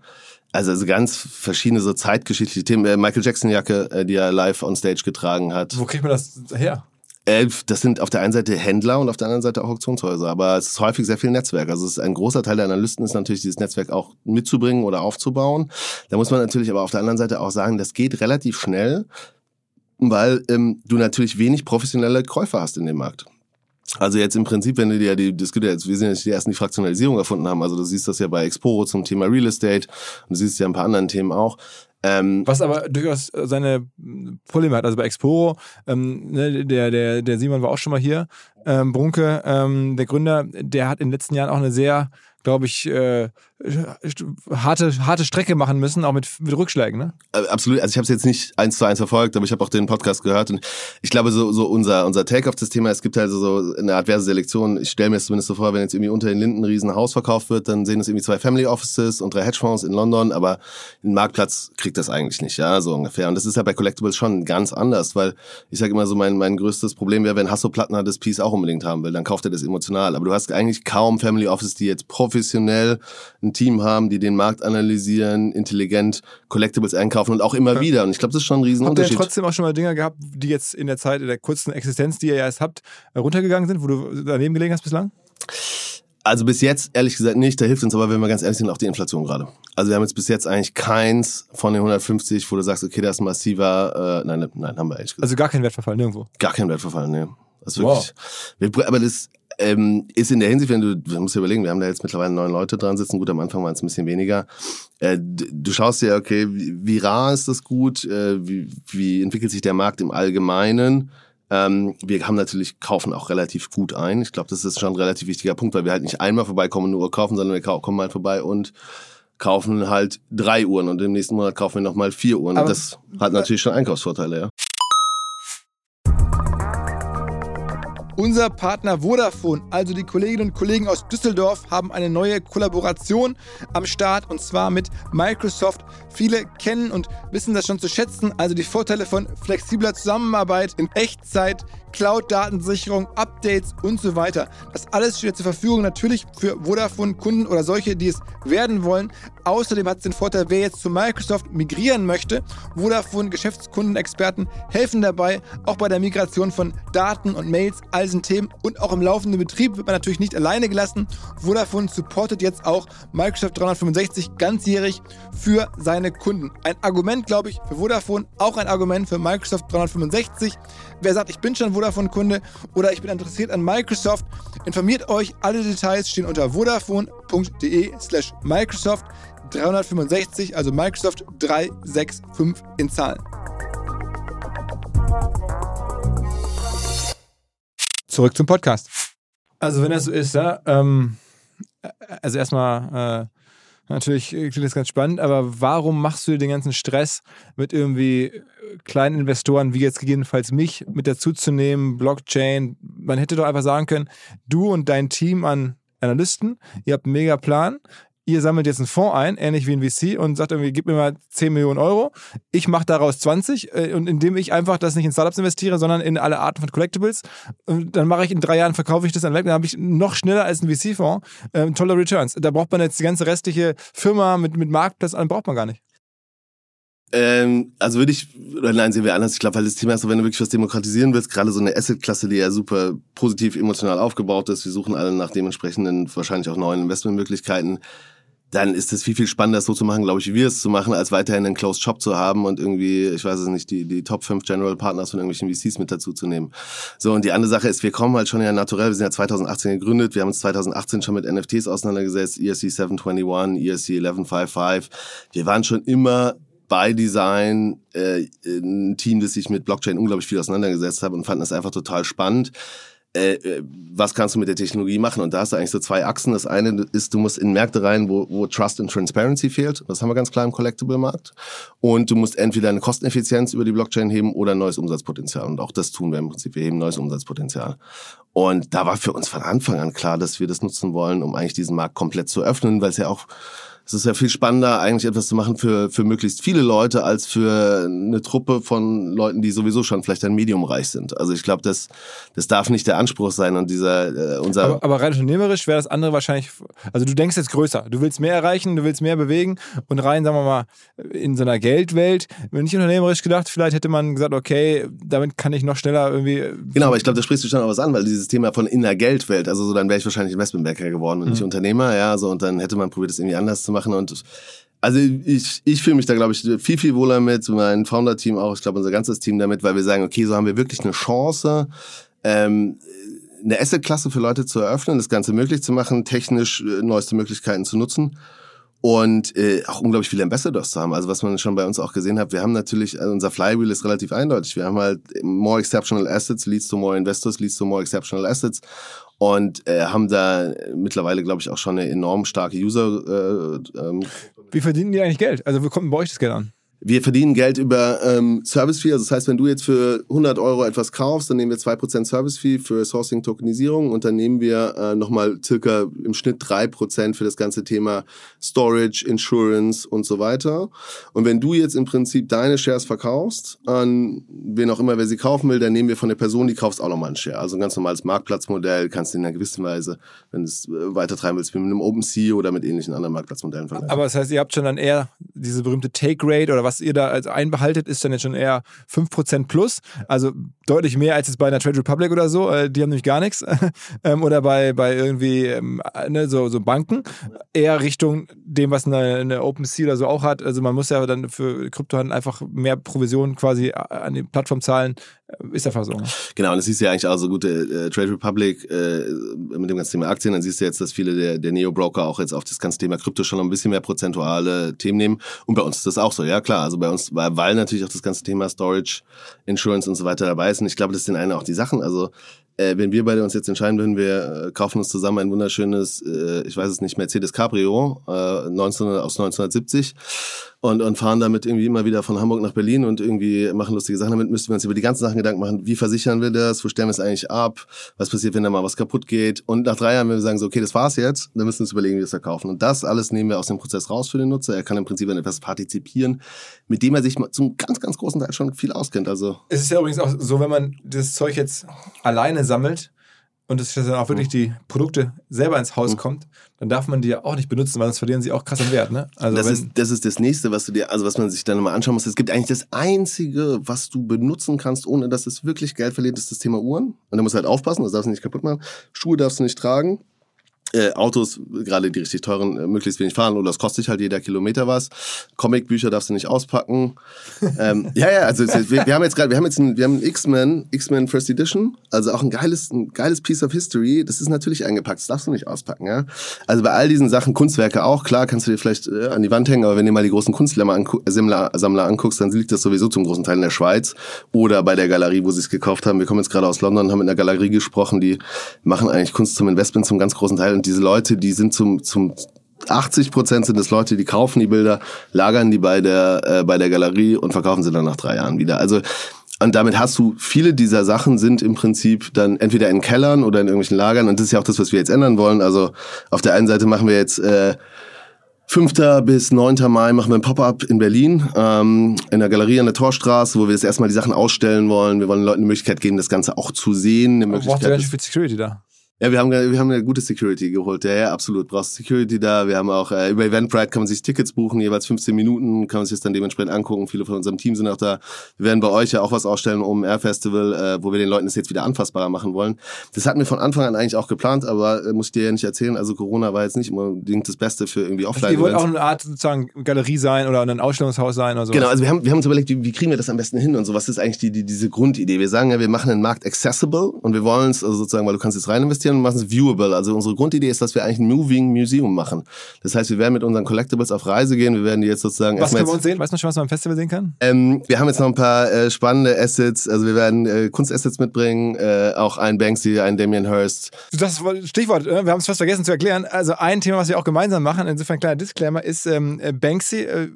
[SPEAKER 2] also, also ganz verschiedene so zeitgeschichtliche Themen. Äh, Michael Jackson Jacke, äh, die er live on Stage getragen hat.
[SPEAKER 1] wo kriegt man das her?
[SPEAKER 2] Äh, das sind auf der einen Seite Händler und auf der anderen Seite auch Auktionshäuser. Aber es ist häufig sehr viel Netzwerk. Also es ist ein großer Teil der Analysten ist natürlich, dieses Netzwerk auch mitzubringen oder aufzubauen. Da muss man natürlich aber auf der anderen Seite auch sagen, das geht relativ schnell, weil ähm, du natürlich wenig professionelle Käufer hast in dem Markt. Also jetzt im Prinzip, wenn du dir die, das gibt ja jetzt, wir sind ja die ersten, die Fraktionalisierung erfunden haben. Also du siehst das ja bei Exporo zum Thema Real Estate und du siehst ja ein paar anderen Themen auch. Ähm,
[SPEAKER 1] Was aber durchaus seine Probleme hat. Also bei Exporo, ähm, ne, der, der, der Simon war auch schon mal hier, ähm, Brunke, ähm, der Gründer, der hat in den letzten Jahren auch eine sehr, glaube ich, äh, harte, harte Strecke machen müssen, auch mit, mit Rückschlägen, ne?
[SPEAKER 2] Äh, Absolut. Also ich habe es jetzt nicht eins zu eins verfolgt, aber ich habe auch den Podcast gehört und ich glaube so, so unser unser Take auf das Thema. Es gibt halt so eine adverse Selektion. Ich stelle mir es zumindest so vor, wenn jetzt irgendwie unter den Linden ein Riesenhaus verkauft wird, dann sehen es irgendwie zwei Family Offices und drei Hedgefonds in London, aber ein Marktplatz kriegt das eigentlich nicht, ja, so ungefähr. Und das ist ja bei Collectibles schon ganz anders, weil ich sage immer so, mein mein größtes Problem wäre, wenn Hasso Plattner das Piece auch unbedingt haben will, dann kauft er das emotional. Aber du hast eigentlich kaum Family Offices, die jetzt professionell ein Team haben, die den Markt analysieren, intelligent Collectibles einkaufen und auch immer
[SPEAKER 1] Ja.
[SPEAKER 2] wieder. Und ich glaube, das ist schon ein
[SPEAKER 1] Habt ihr
[SPEAKER 2] Riesenunterschied.
[SPEAKER 1] trotzdem auch schon mal Dinger gehabt, die jetzt in der Zeit, in der kurzen Existenz, die ihr ja erst habt, runtergegangen sind, wo du daneben gelegen hast bislang?
[SPEAKER 2] Also bis jetzt ehrlich gesagt nicht, da hilft uns aber, wenn wir ganz ehrlich sind, auch die Inflation gerade. Also wir haben jetzt bis jetzt eigentlich keins von den 150, wo du sagst, okay, das ist massiver, äh, nein, nein, haben wir ehrlich gesagt.
[SPEAKER 1] Also gar kein Wertverfall, nirgendwo.
[SPEAKER 2] Gar kein Wertverfall, ne. Das ist
[SPEAKER 1] Wow.
[SPEAKER 2] wirklich. Wir, aber das ähm, ist in der Hinsicht, wenn du, du musst dir überlegen, wir haben da jetzt mittlerweile neun Leute dran sitzen. Gut, am Anfang waren es ein bisschen weniger. Äh, du schaust dir, okay, wie, rar ist das gut? Äh, wie, wie entwickelt sich der Markt im Allgemeinen? Ähm, wir haben natürlich, kaufen auch relativ gut ein. Ich glaube, das ist schon ein relativ wichtiger Punkt, weil wir halt nicht einmal vorbeikommen und eine Uhr kaufen, sondern wir kommen halt vorbei und kaufen halt drei Uhren und im nächsten Monat kaufen wir nochmal vier Uhren.
[SPEAKER 1] Aber-
[SPEAKER 2] das hat natürlich schon Einkaufsvorteile, ja.
[SPEAKER 1] Unser Partner Vodafone, also die Kolleginnen und Kollegen aus Düsseldorf, haben eine neue Kollaboration am Start und zwar mit Microsoft. Viele kennen und wissen das schon zu schätzen, also die Vorteile von flexibler Zusammenarbeit in Echtzeit, Cloud-Datensicherung, Updates und so weiter. Das alles steht zur Verfügung natürlich für Vodafone-Kunden oder solche, die es werden wollen. Außerdem hat es den Vorteil, wer jetzt zu Microsoft migrieren möchte. Vodafone-Geschäftskundenexperten helfen dabei, auch bei der Migration von Daten und Mails, all diesen Themen und auch im laufenden Betrieb wird man natürlich nicht alleine gelassen. Vodafone supportet jetzt auch Microsoft 365 ganzjährig für seine Kunden. Ein Argument, glaube ich, für Vodafone, auch ein Argument für Microsoft 365. Wer sagt, ich bin schon Vodafone-Kunde oder ich bin interessiert an Microsoft, informiert euch. Alle Details stehen unter vodafone.de slash Microsoft 365, also Microsoft 365 in Zahlen. Zurück zum Podcast. Also wenn das so ist, ja, ähm, also erstmal, äh, natürlich klingt das ganz spannend, aber warum machst du dir den ganzen Stress mit irgendwie äh, kleinen Investoren, wie jetzt gegebenenfalls mich, mit dazuzunehmen, Blockchain? Man hätte doch einfach sagen können, du und dein Team an Analysten, ihr habt einen mega Plan, ihr sammelt jetzt einen Fonds ein, ähnlich wie ein VC, und sagt irgendwie, gib mir mal 10 Millionen Euro. Ich mache daraus 20 äh, und indem ich einfach das nicht in Startups investiere, sondern in alle Arten von Collectibles, und dann mache ich in drei Jahren, verkaufe ich das dann weg, dann habe ich noch schneller als ein VC-Fonds ähm, tolle Returns. Da braucht man jetzt die ganze restliche Firma mit, mit Marktplatz, an, braucht man gar nicht.
[SPEAKER 2] Ähm, also würde ich, oder nein, sehen wir anders. Ich glaube, weil das Thema ist wenn du wirklich was demokratisieren willst, gerade so eine Asset-Klasse, die ja super positiv emotional aufgebaut ist, wir suchen alle nach dementsprechenden, wahrscheinlich auch neuen Investmentmöglichkeiten, dann ist es viel, viel spannender, so zu machen, glaube ich, wie wir es zu machen, als weiterhin einen Closed Shop zu haben und irgendwie, ich weiß es nicht, die, die Top 5 General Partners von irgendwelchen VCs mit dazu zu nehmen. So, und die andere Sache ist, wir kommen halt schon ja naturell, wir sind ja 2018 gegründet, wir haben uns 2018 schon mit NFTs auseinandergesetzt, E ERC 721, ERC 1155. Wir waren schon immer bei Design äh, ein Team, das sich mit Blockchain unglaublich viel auseinandergesetzt hat und fanden das einfach total spannend. Äh, äh, was kannst du mit der Technologie machen? Und da hast du eigentlich so zwei Achsen. Das eine ist, du musst in Märkte rein, wo, wo Trust and Transparency fehlt. Das haben wir ganz klar im Collectible-Markt. Und du musst entweder eine Kosteneffizienz über die Blockchain heben oder ein neues Umsatzpotenzial. Und auch das tun wir im Prinzip. Wir heben neues Umsatzpotenzial. Und da war für uns von Anfang an klar, dass wir das nutzen wollen, um eigentlich diesen Markt komplett zu öffnen, weil es ja auch es ist ja viel spannender, eigentlich etwas zu machen für, für möglichst viele Leute, als für eine Truppe von Leuten, die sowieso schon vielleicht ein Medium reich sind. Also ich glaube, das, das darf nicht der Anspruch sein und dieser, äh, unser,
[SPEAKER 1] Aber, aber rein unternehmerisch wäre das andere wahrscheinlich, also du denkst jetzt größer, du willst mehr erreichen, du willst mehr bewegen und rein, sagen wir mal, in so einer Geldwelt, wenn nicht unternehmerisch gedacht, vielleicht hätte man gesagt, okay, damit kann ich noch schneller irgendwie.
[SPEAKER 2] Genau, aber ich glaube, da sprichst du schon auch was an, weil dieses Thema von in der Geldwelt, also so, dann wäre ich wahrscheinlich Investmentbanker geworden und nicht Unternehmer, ja, so, und dann hätte man probiert, das irgendwie anders zu machen und also ich, ich fühle mich da, glaube ich, viel, viel wohler mit, mein Founder-Team auch, ich glaube, unser ganzes Team damit, weil wir sagen, okay, so haben wir wirklich eine Chance, ähm, eine Asset-Klasse für Leute zu eröffnen, das Ganze möglich zu machen, technisch äh, neueste Möglichkeiten zu nutzen und äh, auch unglaublich viele Ambassadors zu haben. Also was man schon bei uns auch gesehen hat, wir haben natürlich, also unser Flywheel ist relativ eindeutig. Wir haben halt more exceptional assets leads to more investors, leads to more exceptional assets und äh, haben da mittlerweile, glaube ich, auch schon eine enorm starke User. Äh, ähm,
[SPEAKER 1] Wie verdienen die eigentlich Geld? Also wo kommt bei euch das Geld an?
[SPEAKER 2] Wir verdienen Geld über ähm, Service Fee. Also das heißt, wenn du jetzt für 100 Euro etwas kaufst, dann nehmen wir 2% Service Fee für Sourcing Tokenisierung und dann nehmen wir äh, nochmal circa im Schnitt 3% für das ganze Thema Storage, Insurance und so weiter. Und wenn du jetzt im Prinzip deine Shares verkaufst an wen auch immer, wer sie kaufen will, dann nehmen wir von der Person, die kaufst, auch nochmal einen Share. Also ein ganz normales Marktplatzmodell kannst du in einer gewissen Weise, wenn du es äh, weitertreiben willst, mit einem OpenSea oder mit ähnlichen anderen Marktplatzmodellen vergleichen.
[SPEAKER 1] Aber das heißt, ihr habt schon dann eher diese berühmte Take Rate oder was ihr da einbehaltet, ist dann jetzt schon eher 5% plus. Also deutlich mehr als jetzt bei einer Trade Republic oder so. Äh, die haben nämlich gar nichts. ähm, oder bei, bei irgendwie ähm, ne, so, so Banken. Eher Richtung dem, was eine, eine OpenSea oder so auch hat. Also man muss ja dann für Kryptohandel einfach mehr Provisionen quasi an die Plattform zahlen. Ist einfach so. Ne?
[SPEAKER 2] Genau, und das siehst du ja eigentlich auch so gut, äh, Trade Republic äh, mit dem ganzen Thema Aktien, dann siehst du jetzt, dass viele der, der Neo-Broker auch jetzt auf das ganze Thema Krypto schon noch ein bisschen mehr prozentuale Themen nehmen. Und bei uns ist das auch so, ja klar. Also bei uns, weil natürlich auch das ganze Thema Storage, Insurance und so weiter dabei ist. Und ich glaube, das sind eine auch die Sachen. Also äh, wenn wir beide uns jetzt entscheiden würden, wir äh, kaufen uns zusammen ein wunderschönes, äh, ich weiß es nicht, Mercedes Cabrio äh, 19, aus 1970 und, und fahren damit irgendwie immer wieder von Hamburg nach Berlin und irgendwie machen lustige Sachen. Damit, müssten wir uns über die ganzen Sachen Gedanken machen, wie versichern wir das, wo stellen wir es eigentlich ab, was passiert, wenn da mal was kaputt geht? Und nach drei Jahren, wenn wir sagen so, okay, das war's jetzt, dann müssen wir uns überlegen, wie wir es verkaufen. Und das alles nehmen wir aus dem Prozess raus für den Nutzer, er kann im Prinzip an etwas partizipieren, mit dem er sich zum ganz, ganz großen Teil schon viel auskennt, also.
[SPEAKER 1] Es ist ja übrigens auch so, wenn man das Zeug jetzt alleine sammelt, und es dann auch wirklich die Produkte selber ins Haus mhm. kommt, dann darf man die ja auch nicht benutzen, weil sonst verlieren sie auch krass an Wert. Ne?
[SPEAKER 2] Also das, ist, das ist das nächste, was du dir, also was man sich dann mal anschauen muss. Es gibt eigentlich das einzige, was du benutzen kannst, ohne dass es wirklich Geld verliert, ist das Thema Uhren. Und da musst du halt aufpassen, das darfst du nicht kaputt machen. Schuhe darfst du nicht tragen äh, Autos, gerade die richtig teuren, äh, möglichst wenig fahren oder das kostet halt jeder Kilometer was. Comicbücher darfst du nicht auspacken. ähm, ja, ja, also wir, wir haben jetzt gerade, wir haben jetzt ein, wir haben X-Men, X-Men First Edition, also auch ein geiles, ein geiles Piece of History. Das ist natürlich eingepackt, das darfst du nicht auspacken, ja. Also bei all diesen Sachen, Kunstwerke auch, klar, kannst du dir vielleicht äh, an die Wand hängen, aber wenn du mal die großen Kunstsammler angu Sammler, Sammler anguckst, dann liegt das sowieso zum großen Teil in der Schweiz oder bei der Galerie, wo sie es gekauft haben. Wir kommen jetzt gerade aus London, haben mit einer Galerie gesprochen, die machen eigentlich Kunst zum Investment zum ganz großen Teil und diese Leute, die sind zum, zum 80 Prozent sind es Leute, die kaufen die Bilder, lagern die bei der, äh, bei der Galerie und verkaufen sie dann nach drei Jahren wieder. Also und damit hast du viele dieser Sachen sind im Prinzip dann entweder in Kellern oder in irgendwelchen Lagern. Und das ist ja auch das, was wir jetzt ändern wollen. Also auf der einen Seite machen wir jetzt äh, 5. bis 9. Mai machen wir ein Pop-up in Berlin, ähm, in der Galerie an der Torstraße, wo wir jetzt erstmal die Sachen ausstellen wollen. Wir wollen den Leuten die Möglichkeit geben, das Ganze auch zu sehen. Eine
[SPEAKER 1] Braucht ihr für Security da?
[SPEAKER 2] Ja, wir haben, wir haben eine gute Security geholt. Ja, ja, absolut. Brauchst Security da. Wir haben auch, äh, über Eventbrite kann man sich Tickets buchen, jeweils 15 Minuten, kann man sich das dann dementsprechend angucken. Viele von unserem Team sind auch da. Wir werden bei euch ja auch was ausstellen um Air Festival, äh, wo wir den Leuten das jetzt wieder anfassbarer machen wollen. Das hatten wir von Anfang an eigentlich auch geplant, aber äh, muss ich dir ja nicht erzählen. Also Corona war jetzt nicht unbedingt das Beste für irgendwie offline
[SPEAKER 1] also Ihr wollt auch eine Art sozusagen Galerie sein oder ein Ausstellungshaus sein oder so.
[SPEAKER 2] Genau, also wir haben, wir haben uns überlegt, wie, wie kriegen wir das am besten hin und so. Was ist eigentlich die, die, diese Grundidee? Wir sagen ja, wir machen den Markt accessible und wir wollen es also sozusagen, weil du kannst jetzt rein investieren und machen es viewable. Also unsere Grundidee ist, dass wir eigentlich ein Moving Museum machen. Das heißt, wir werden mit unseren Collectibles auf Reise gehen. Wir werden die jetzt sozusagen.
[SPEAKER 1] Was können wir uns sehen? Weißt du schon, was man am Festival sehen kann?
[SPEAKER 2] Ähm, wir haben jetzt noch ein paar äh, spannende Assets. Also wir werden äh, Kunstassets mitbringen. Äh, auch ein Banksy, ein Damien Hirst.
[SPEAKER 1] Das Stichwort, äh, wir haben es fast vergessen zu erklären. Also ein Thema, was wir auch gemeinsam machen, insofern ein kleiner Disclaimer, ist ähm, äh, Banksy. Äh,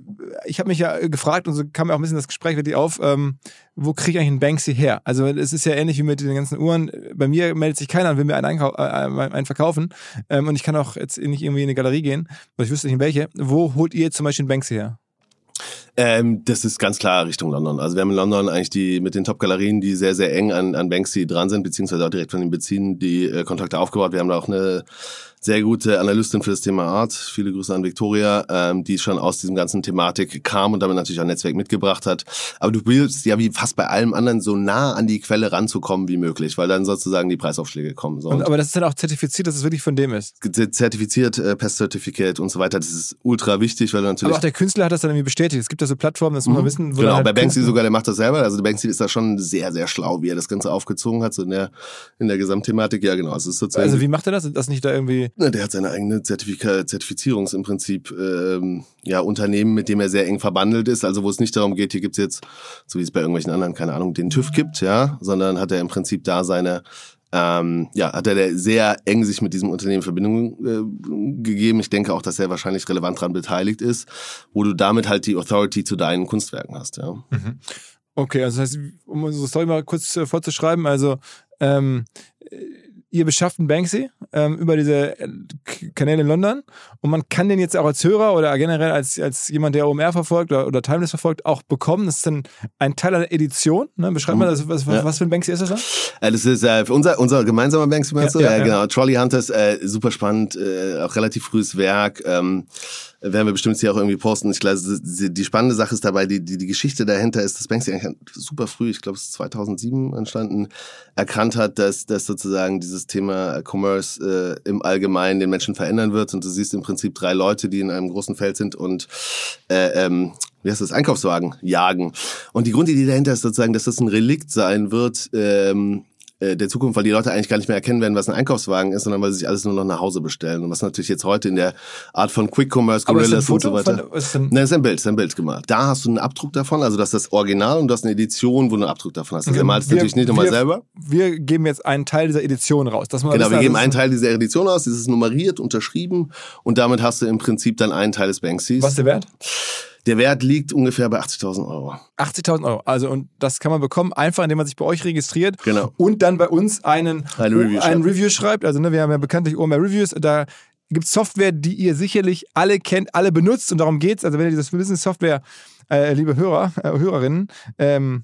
[SPEAKER 1] ich habe mich ja gefragt und so kam mir auch ein bisschen das Gespräch mit dir auf. Ähm, wo kriege ich eigentlich einen Banksy her? Also es ist ja ähnlich wie mit den ganzen Uhren. Bei mir meldet sich keiner und will mir einen, Einkau äh, einen verkaufen. Ähm, und ich kann auch jetzt nicht irgendwie in eine Galerie gehen, weil ich wüsste nicht in welche. Wo holt ihr zum Beispiel einen Banksy her?
[SPEAKER 2] Ähm, das ist ganz klar Richtung London. Also wir haben in London eigentlich die mit den Top-Galerien, die sehr, sehr eng an, an Banksy dran sind, beziehungsweise auch direkt von den beziehen, die äh, Kontakte aufgebaut. Wir haben da auch eine sehr gute Analystin für das Thema Art. Viele Grüße an Victoria, ähm, die schon aus diesem ganzen Thematik kam und damit natürlich auch ein Netzwerk mitgebracht hat. Aber du willst ja wie fast bei allem anderen so nah an die Quelle ranzukommen wie möglich, weil dann sozusagen die Preisaufschläge kommen. So.
[SPEAKER 1] Und, aber das ist dann auch zertifiziert, dass es wirklich von dem ist?
[SPEAKER 2] Zertifiziert, äh, Pest Certificate und so weiter. Das ist ultra wichtig, weil du natürlich...
[SPEAKER 1] Aber auch der Künstler hat das dann irgendwie bestätigt. Es gibt ja so Plattformen, das muss man wissen. wo
[SPEAKER 2] Genau,
[SPEAKER 1] halt
[SPEAKER 2] bei Banksy
[SPEAKER 1] Künstler-
[SPEAKER 2] sogar, der macht das selber. Also der Banksy ist da schon sehr, sehr schlau, wie er das Ganze aufgezogen hat, so in der, in der Gesamtthematik. Ja, genau. Also, es ist sozusagen,
[SPEAKER 1] Also wie macht er das? Das nicht da irgendwie.
[SPEAKER 2] Ne, Der hat seine eigene Zertifika Zertifizierungs im Prinzip ähm, ja Unternehmen, mit dem er sehr eng verbandelt ist. Also wo es nicht darum geht, hier gibt's jetzt, so wie es bei irgendwelchen anderen, keine Ahnung, den TÜV gibt, ja, sondern hat er im Prinzip da seine ähm, ja, hat er sehr eng sich mit diesem Unternehmen in Verbindung äh, gegeben. Ich denke auch, dass er wahrscheinlich relevant daran beteiligt ist, wo du damit halt die Authority zu deinen Kunstwerken hast. Ja.
[SPEAKER 1] Okay, also das heißt, um unsere Story mal kurz äh, vorzuschreiben, also ähm, äh, ihr beschafft einen Banksy ähm, über diese äh, Kanäle in London und man kann den jetzt auch als Hörer oder generell als, als jemand, der OMR verfolgt oder, oder Timeless verfolgt, auch bekommen. Das ist dann ein Teil einer Edition. Ne? Beschreib mal, das, was,
[SPEAKER 2] Ja.
[SPEAKER 1] was für ein Banksy ist das dann?
[SPEAKER 2] Äh, Das ist äh, unser, unser gemeinsamer Banksy, meinst
[SPEAKER 1] Ja,
[SPEAKER 2] du?
[SPEAKER 1] ja, ja.
[SPEAKER 2] genau. Trolley Hunters, äh, super spannend, äh, auch relativ frühes Werk. Ähm, werden wir bestimmt hier auch irgendwie posten. Ich glaube, die, spannende Sache ist dabei, die, die, die Geschichte dahinter ist, dass Banksy super früh, ich glaube, es ist 2007 entstanden, erkannt hat, dass, dass sozusagen dieses Thema Commerce äh, im Allgemeinen den Menschen verändern wird. Und du siehst im Prinzip drei Leute, die in einem großen Feld sind und äh, ähm, wie heißt das, Einkaufswagen jagen. Und die Grundidee dahinter ist sozusagen, dass das ein Relikt sein wird, ähm, äh, der Zukunft, weil die Leute eigentlich gar nicht mehr erkennen werden, was ein Einkaufswagen ist, sondern weil sie sich alles nur noch nach Hause bestellen. Und was natürlich jetzt heute in der Art von Quick Commerce,
[SPEAKER 1] ist das
[SPEAKER 2] Gorillas und so weiter.
[SPEAKER 1] von, ist das ein,
[SPEAKER 2] Nein, ist ein Bild, ist ein Bild gemacht. Da hast du einen Abdruck davon, also das ist das Original und du hast eine Edition, wo du einen Abdruck davon hast. Das
[SPEAKER 1] Okay,
[SPEAKER 2] malst du
[SPEAKER 1] wir-
[SPEAKER 2] natürlich nicht nochmal selber.
[SPEAKER 1] wir geben jetzt einen Teil dieser Edition raus. Man
[SPEAKER 2] Genau, wir
[SPEAKER 1] also
[SPEAKER 2] geben
[SPEAKER 1] das
[SPEAKER 2] einen
[SPEAKER 1] ist-
[SPEAKER 2] Teil dieser Edition aus, dieses nummeriert, unterschrieben und damit hast du im Prinzip dann einen Teil des Banksys.
[SPEAKER 1] Was ist der Wert?
[SPEAKER 2] Der Wert liegt ungefähr bei 80.000 Euro.
[SPEAKER 1] 80.000 Euro. Also, und das kann man bekommen, einfach indem man sich bei euch registriert
[SPEAKER 2] Genau.
[SPEAKER 1] und dann bei uns einen,
[SPEAKER 2] Ein Review
[SPEAKER 1] ein
[SPEAKER 2] schreibt.
[SPEAKER 1] Review schreibt. Also, ne, wir haben ja bekanntlich OMR Reviews. Da gibt es Software, die ihr sicherlich alle kennt, alle benutzt und darum geht's. Also, wenn ihr diese Business-Software, äh, liebe Hörer, äh, Hörerinnen, ähm,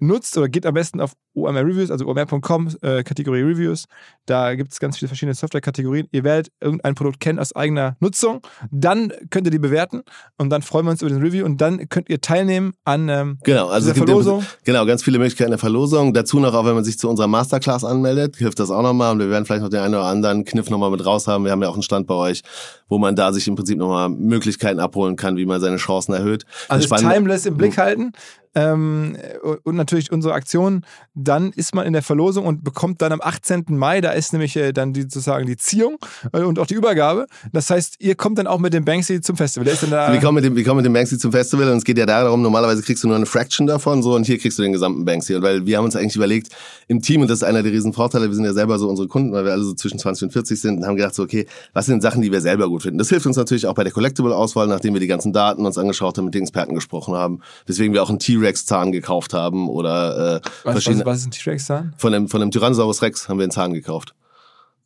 [SPEAKER 1] nutzt oder geht am besten auf OMR Reviews, also omr.com, äh, Kategorie Reviews. Da gibt es ganz viele verschiedene Software-Kategorien. Ihr werdet irgendein Produkt kennen aus eigener Nutzung. Dann könnt ihr die bewerten und dann freuen wir uns über den Review und dann könnt ihr teilnehmen an ähm,
[SPEAKER 2] Genau, also es gibt ja-
[SPEAKER 1] Verlosung.
[SPEAKER 2] genau ganz viele Möglichkeiten der Verlosung. Dazu noch auch, wenn man sich zu unserer Masterclass anmeldet, hilft das auch nochmal. Und wir werden vielleicht noch den einen oder anderen Kniff nochmal mit raus haben. Wir haben ja auch einen Stand bei euch, wo man da sich im Prinzip nochmal Möglichkeiten abholen kann, wie man seine Chancen erhöht.
[SPEAKER 1] Also Timeless im Blick halten. Ähm, und natürlich unsere Aktion. Dann ist man in der Verlosung und bekommt dann am 18. Mai, da ist nämlich äh, dann die, sozusagen die Ziehung äh, und auch die Übergabe. Das heißt, ihr kommt dann auch mit dem Banksy zum Festival. Der ist dann da.
[SPEAKER 2] wir kommen mit dem, wir kommen mit dem Banksy zum Festival und es geht ja darum, normalerweise kriegst du nur eine Fraction davon, so, und hier kriegst du den gesamten Banksy. Und weil wir haben uns eigentlich überlegt, im Team, und das ist einer der riesen Vorteile, wir sind ja selber so unsere Kunden, weil wir alle so zwischen 20 und 40 sind, und haben gedacht so, okay, was sind Sachen, die wir selber gut finden? Das hilft uns natürlich auch bei der Collectible-Auswahl, nachdem wir die ganzen Daten uns angeschaut haben, mit den Experten gesprochen haben, weswegen wir auch einen T-Rex-Zahn gekauft haben oder äh,
[SPEAKER 1] was,
[SPEAKER 2] verschiedene,
[SPEAKER 1] was, was ist ein T-Rex dann?
[SPEAKER 2] von einem, von einem Tyrannosaurus Rex haben wir einen Zahn gekauft.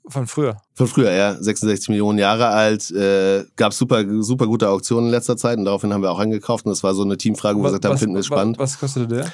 [SPEAKER 1] Von früher.
[SPEAKER 2] Von früher, ja. 66 Millionen Jahre alt. Äh, gab super, super gute Auktionen in letzter Zeit und daraufhin haben wir auch eingekauft. Und das war so eine Teamfrage, wo wir gesagt haben, finden wir
[SPEAKER 1] was,
[SPEAKER 2] spannend.
[SPEAKER 1] was kostete der?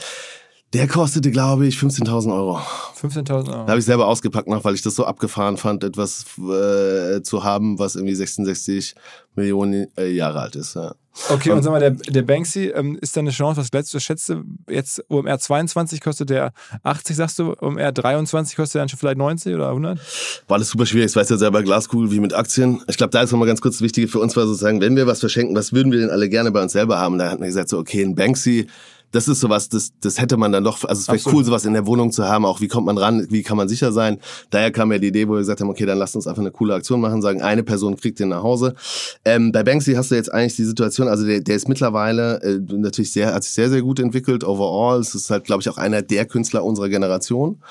[SPEAKER 2] Der kostete, glaube ich, 15.000 Euro.
[SPEAKER 1] 15.000 Euro.
[SPEAKER 2] Da habe ich selber ausgepackt noch, weil ich das so abgefahren fand, etwas äh, zu haben, was irgendwie 66 Millionen äh, Jahre alt ist. Ja.
[SPEAKER 1] Okay, und sag mal, der, der Banksy ähm, ist dann eine Chance, was letztes schätze, jetzt OMR 22 kostet der 80, sagst du, OMR 23 kostet der dann schon vielleicht 90 oder 100?
[SPEAKER 2] War alles super schwierig. Ich weiß ja selber Glaskugel wie mit Aktien. Ich glaube, da ist nochmal ganz kurz das Wichtige für uns war sozusagen, wenn wir was verschenken, was würden wir denn alle gerne bei uns selber haben? Da hat man gesagt, so, okay, ein Banksy, das ist sowas, das, das hätte man dann doch, also es wäre
[SPEAKER 1] Absolut.
[SPEAKER 2] cool, sowas in der Wohnung zu haben. Auch wie kommt man ran, wie kann man sicher sein? Daher kam ja die Idee, wo wir gesagt haben, okay, dann lasst uns einfach eine coole Aktion machen, sagen, eine Person kriegt den nach Hause. Ähm, bei Banksy hast du jetzt eigentlich die Situation, also der, der ist mittlerweile äh, natürlich sehr, hat sich sehr, sehr gut entwickelt, overall. Es ist halt, glaube ich, auch einer der Künstler unserer Generation.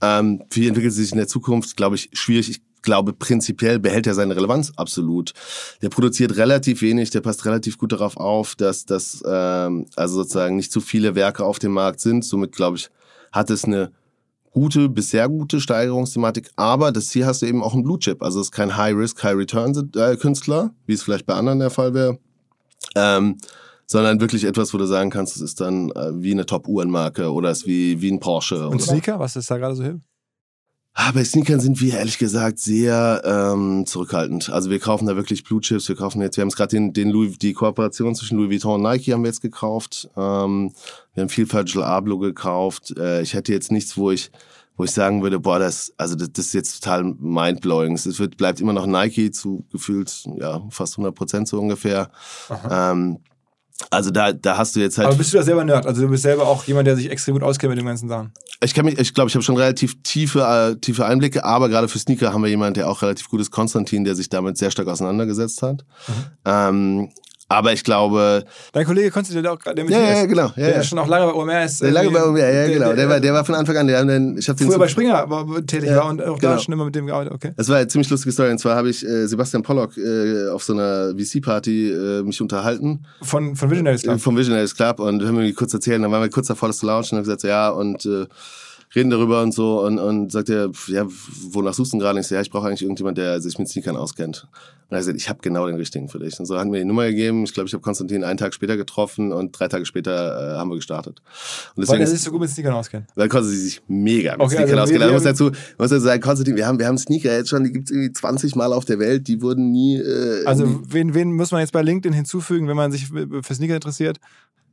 [SPEAKER 2] Ähm, wie entwickelt sie sich in der Zukunft, glaube ich, schwierig. Ich glaube, prinzipiell behält er seine Relevanz absolut. Der produziert relativ wenig, der passt relativ gut darauf auf, dass das ähm, also sozusagen nicht zu viele Werke auf dem Markt sind. Somit glaube ich, hat es eine gute bis sehr gute Steigerungsthematik. Aber das hier hast du eben auch einen Blue Chip. Also es ist kein High Risk, High Return äh, Künstler, wie es vielleicht bei anderen der Fall wäre. Ähm, sondern wirklich etwas, wo du sagen kannst, es ist dann äh, wie eine Top-Uhrenmarke oder es ist wie, wie ein Porsche.
[SPEAKER 1] Und Sneaker, was ist da gerade so hip?
[SPEAKER 2] Ah, bei Sneakern sind wir ehrlich gesagt sehr ähm, zurückhaltend. Also wir kaufen da wirklich Blue Chips. Wir kaufen jetzt, wir haben es gerade den, den Louis, die Kooperation zwischen Louis Vuitton und Nike haben wir jetzt gekauft. Ähm, wir haben viel Virgil Abloh gekauft. Äh, ich hätte jetzt nichts, wo ich wo ich sagen würde, boah, das, also das, das ist jetzt total mindblowing. Es wird, bleibt immer noch Nike zu gefühlt, ja, fast 100 Prozent so ungefähr. Ähm, Also da, da hast du jetzt halt.
[SPEAKER 1] Aber bist du da selber Nerd? Also du bist selber auch jemand, der sich extrem gut auskennt mit dem ganzen Sachen.
[SPEAKER 2] Ich kann mich, ich glaube, ich habe schon relativ tiefe, äh, tiefe Einblicke, aber gerade für Sneaker haben wir jemanden, der auch relativ gut ist, Konstantin, der sich damit sehr stark auseinandergesetzt hat.
[SPEAKER 1] Mhm.
[SPEAKER 2] Ähm, aber ich glaube,
[SPEAKER 1] Dein Kollege Konstantin, der auch gerade, der mit
[SPEAKER 2] Ja, ja, genau, ja,
[SPEAKER 1] der
[SPEAKER 2] ja.
[SPEAKER 1] schon auch lange bei OMR ist.
[SPEAKER 2] der lange bei mir, ja, ja, genau, der war, der war von Anfang an, der haben den, ich den
[SPEAKER 1] früher
[SPEAKER 2] zu-
[SPEAKER 1] bei Springer war, tätig
[SPEAKER 2] Ja,
[SPEAKER 1] war und auch da
[SPEAKER 2] genau.
[SPEAKER 1] schon immer mit dem gearbeitet. Okay.
[SPEAKER 2] Das war eine ziemlich lustige Story. Und zwar habe ich äh, Sebastian Pollock äh, auf so einer VC-Party äh, mich unterhalten
[SPEAKER 1] Von, von Visionaries
[SPEAKER 2] äh,
[SPEAKER 1] Club.
[SPEAKER 2] vom Visionaries Club und haben mir kurz erzählt. Dann waren wir kurz davor, das zu launchen und haben gesagt, so, ja, und äh, reden darüber und so. Und, und sagt er, ja, wonach suchst du denn gerade? Ich so, ja, ich brauche eigentlich irgendjemand, der sich mit Sneakern auskennt. Und er gesagt, ich habe genau den richtigen für dich. Und so hat mir die Nummer gegeben. Ich glaube, ich habe Konstantin einen Tag später getroffen und drei Tage später äh, haben wir gestartet. Und
[SPEAKER 1] Weil
[SPEAKER 2] deswegen
[SPEAKER 1] er
[SPEAKER 2] ist,
[SPEAKER 1] sich so gut mit Sneakern auskennt.
[SPEAKER 2] weil Konstantin sich mega mit
[SPEAKER 1] Okay,
[SPEAKER 2] Sneakern
[SPEAKER 1] also
[SPEAKER 2] auskennt. Ich muss dazu, muss dazu sagen, Konstantin, wir haben, wir haben Sneaker jetzt schon, die gibt's irgendwie 20 Mal auf der Welt, die wurden nie, äh,
[SPEAKER 1] Also wen, wen muss man jetzt bei LinkedIn hinzufügen, wenn man sich für Sneaker interessiert?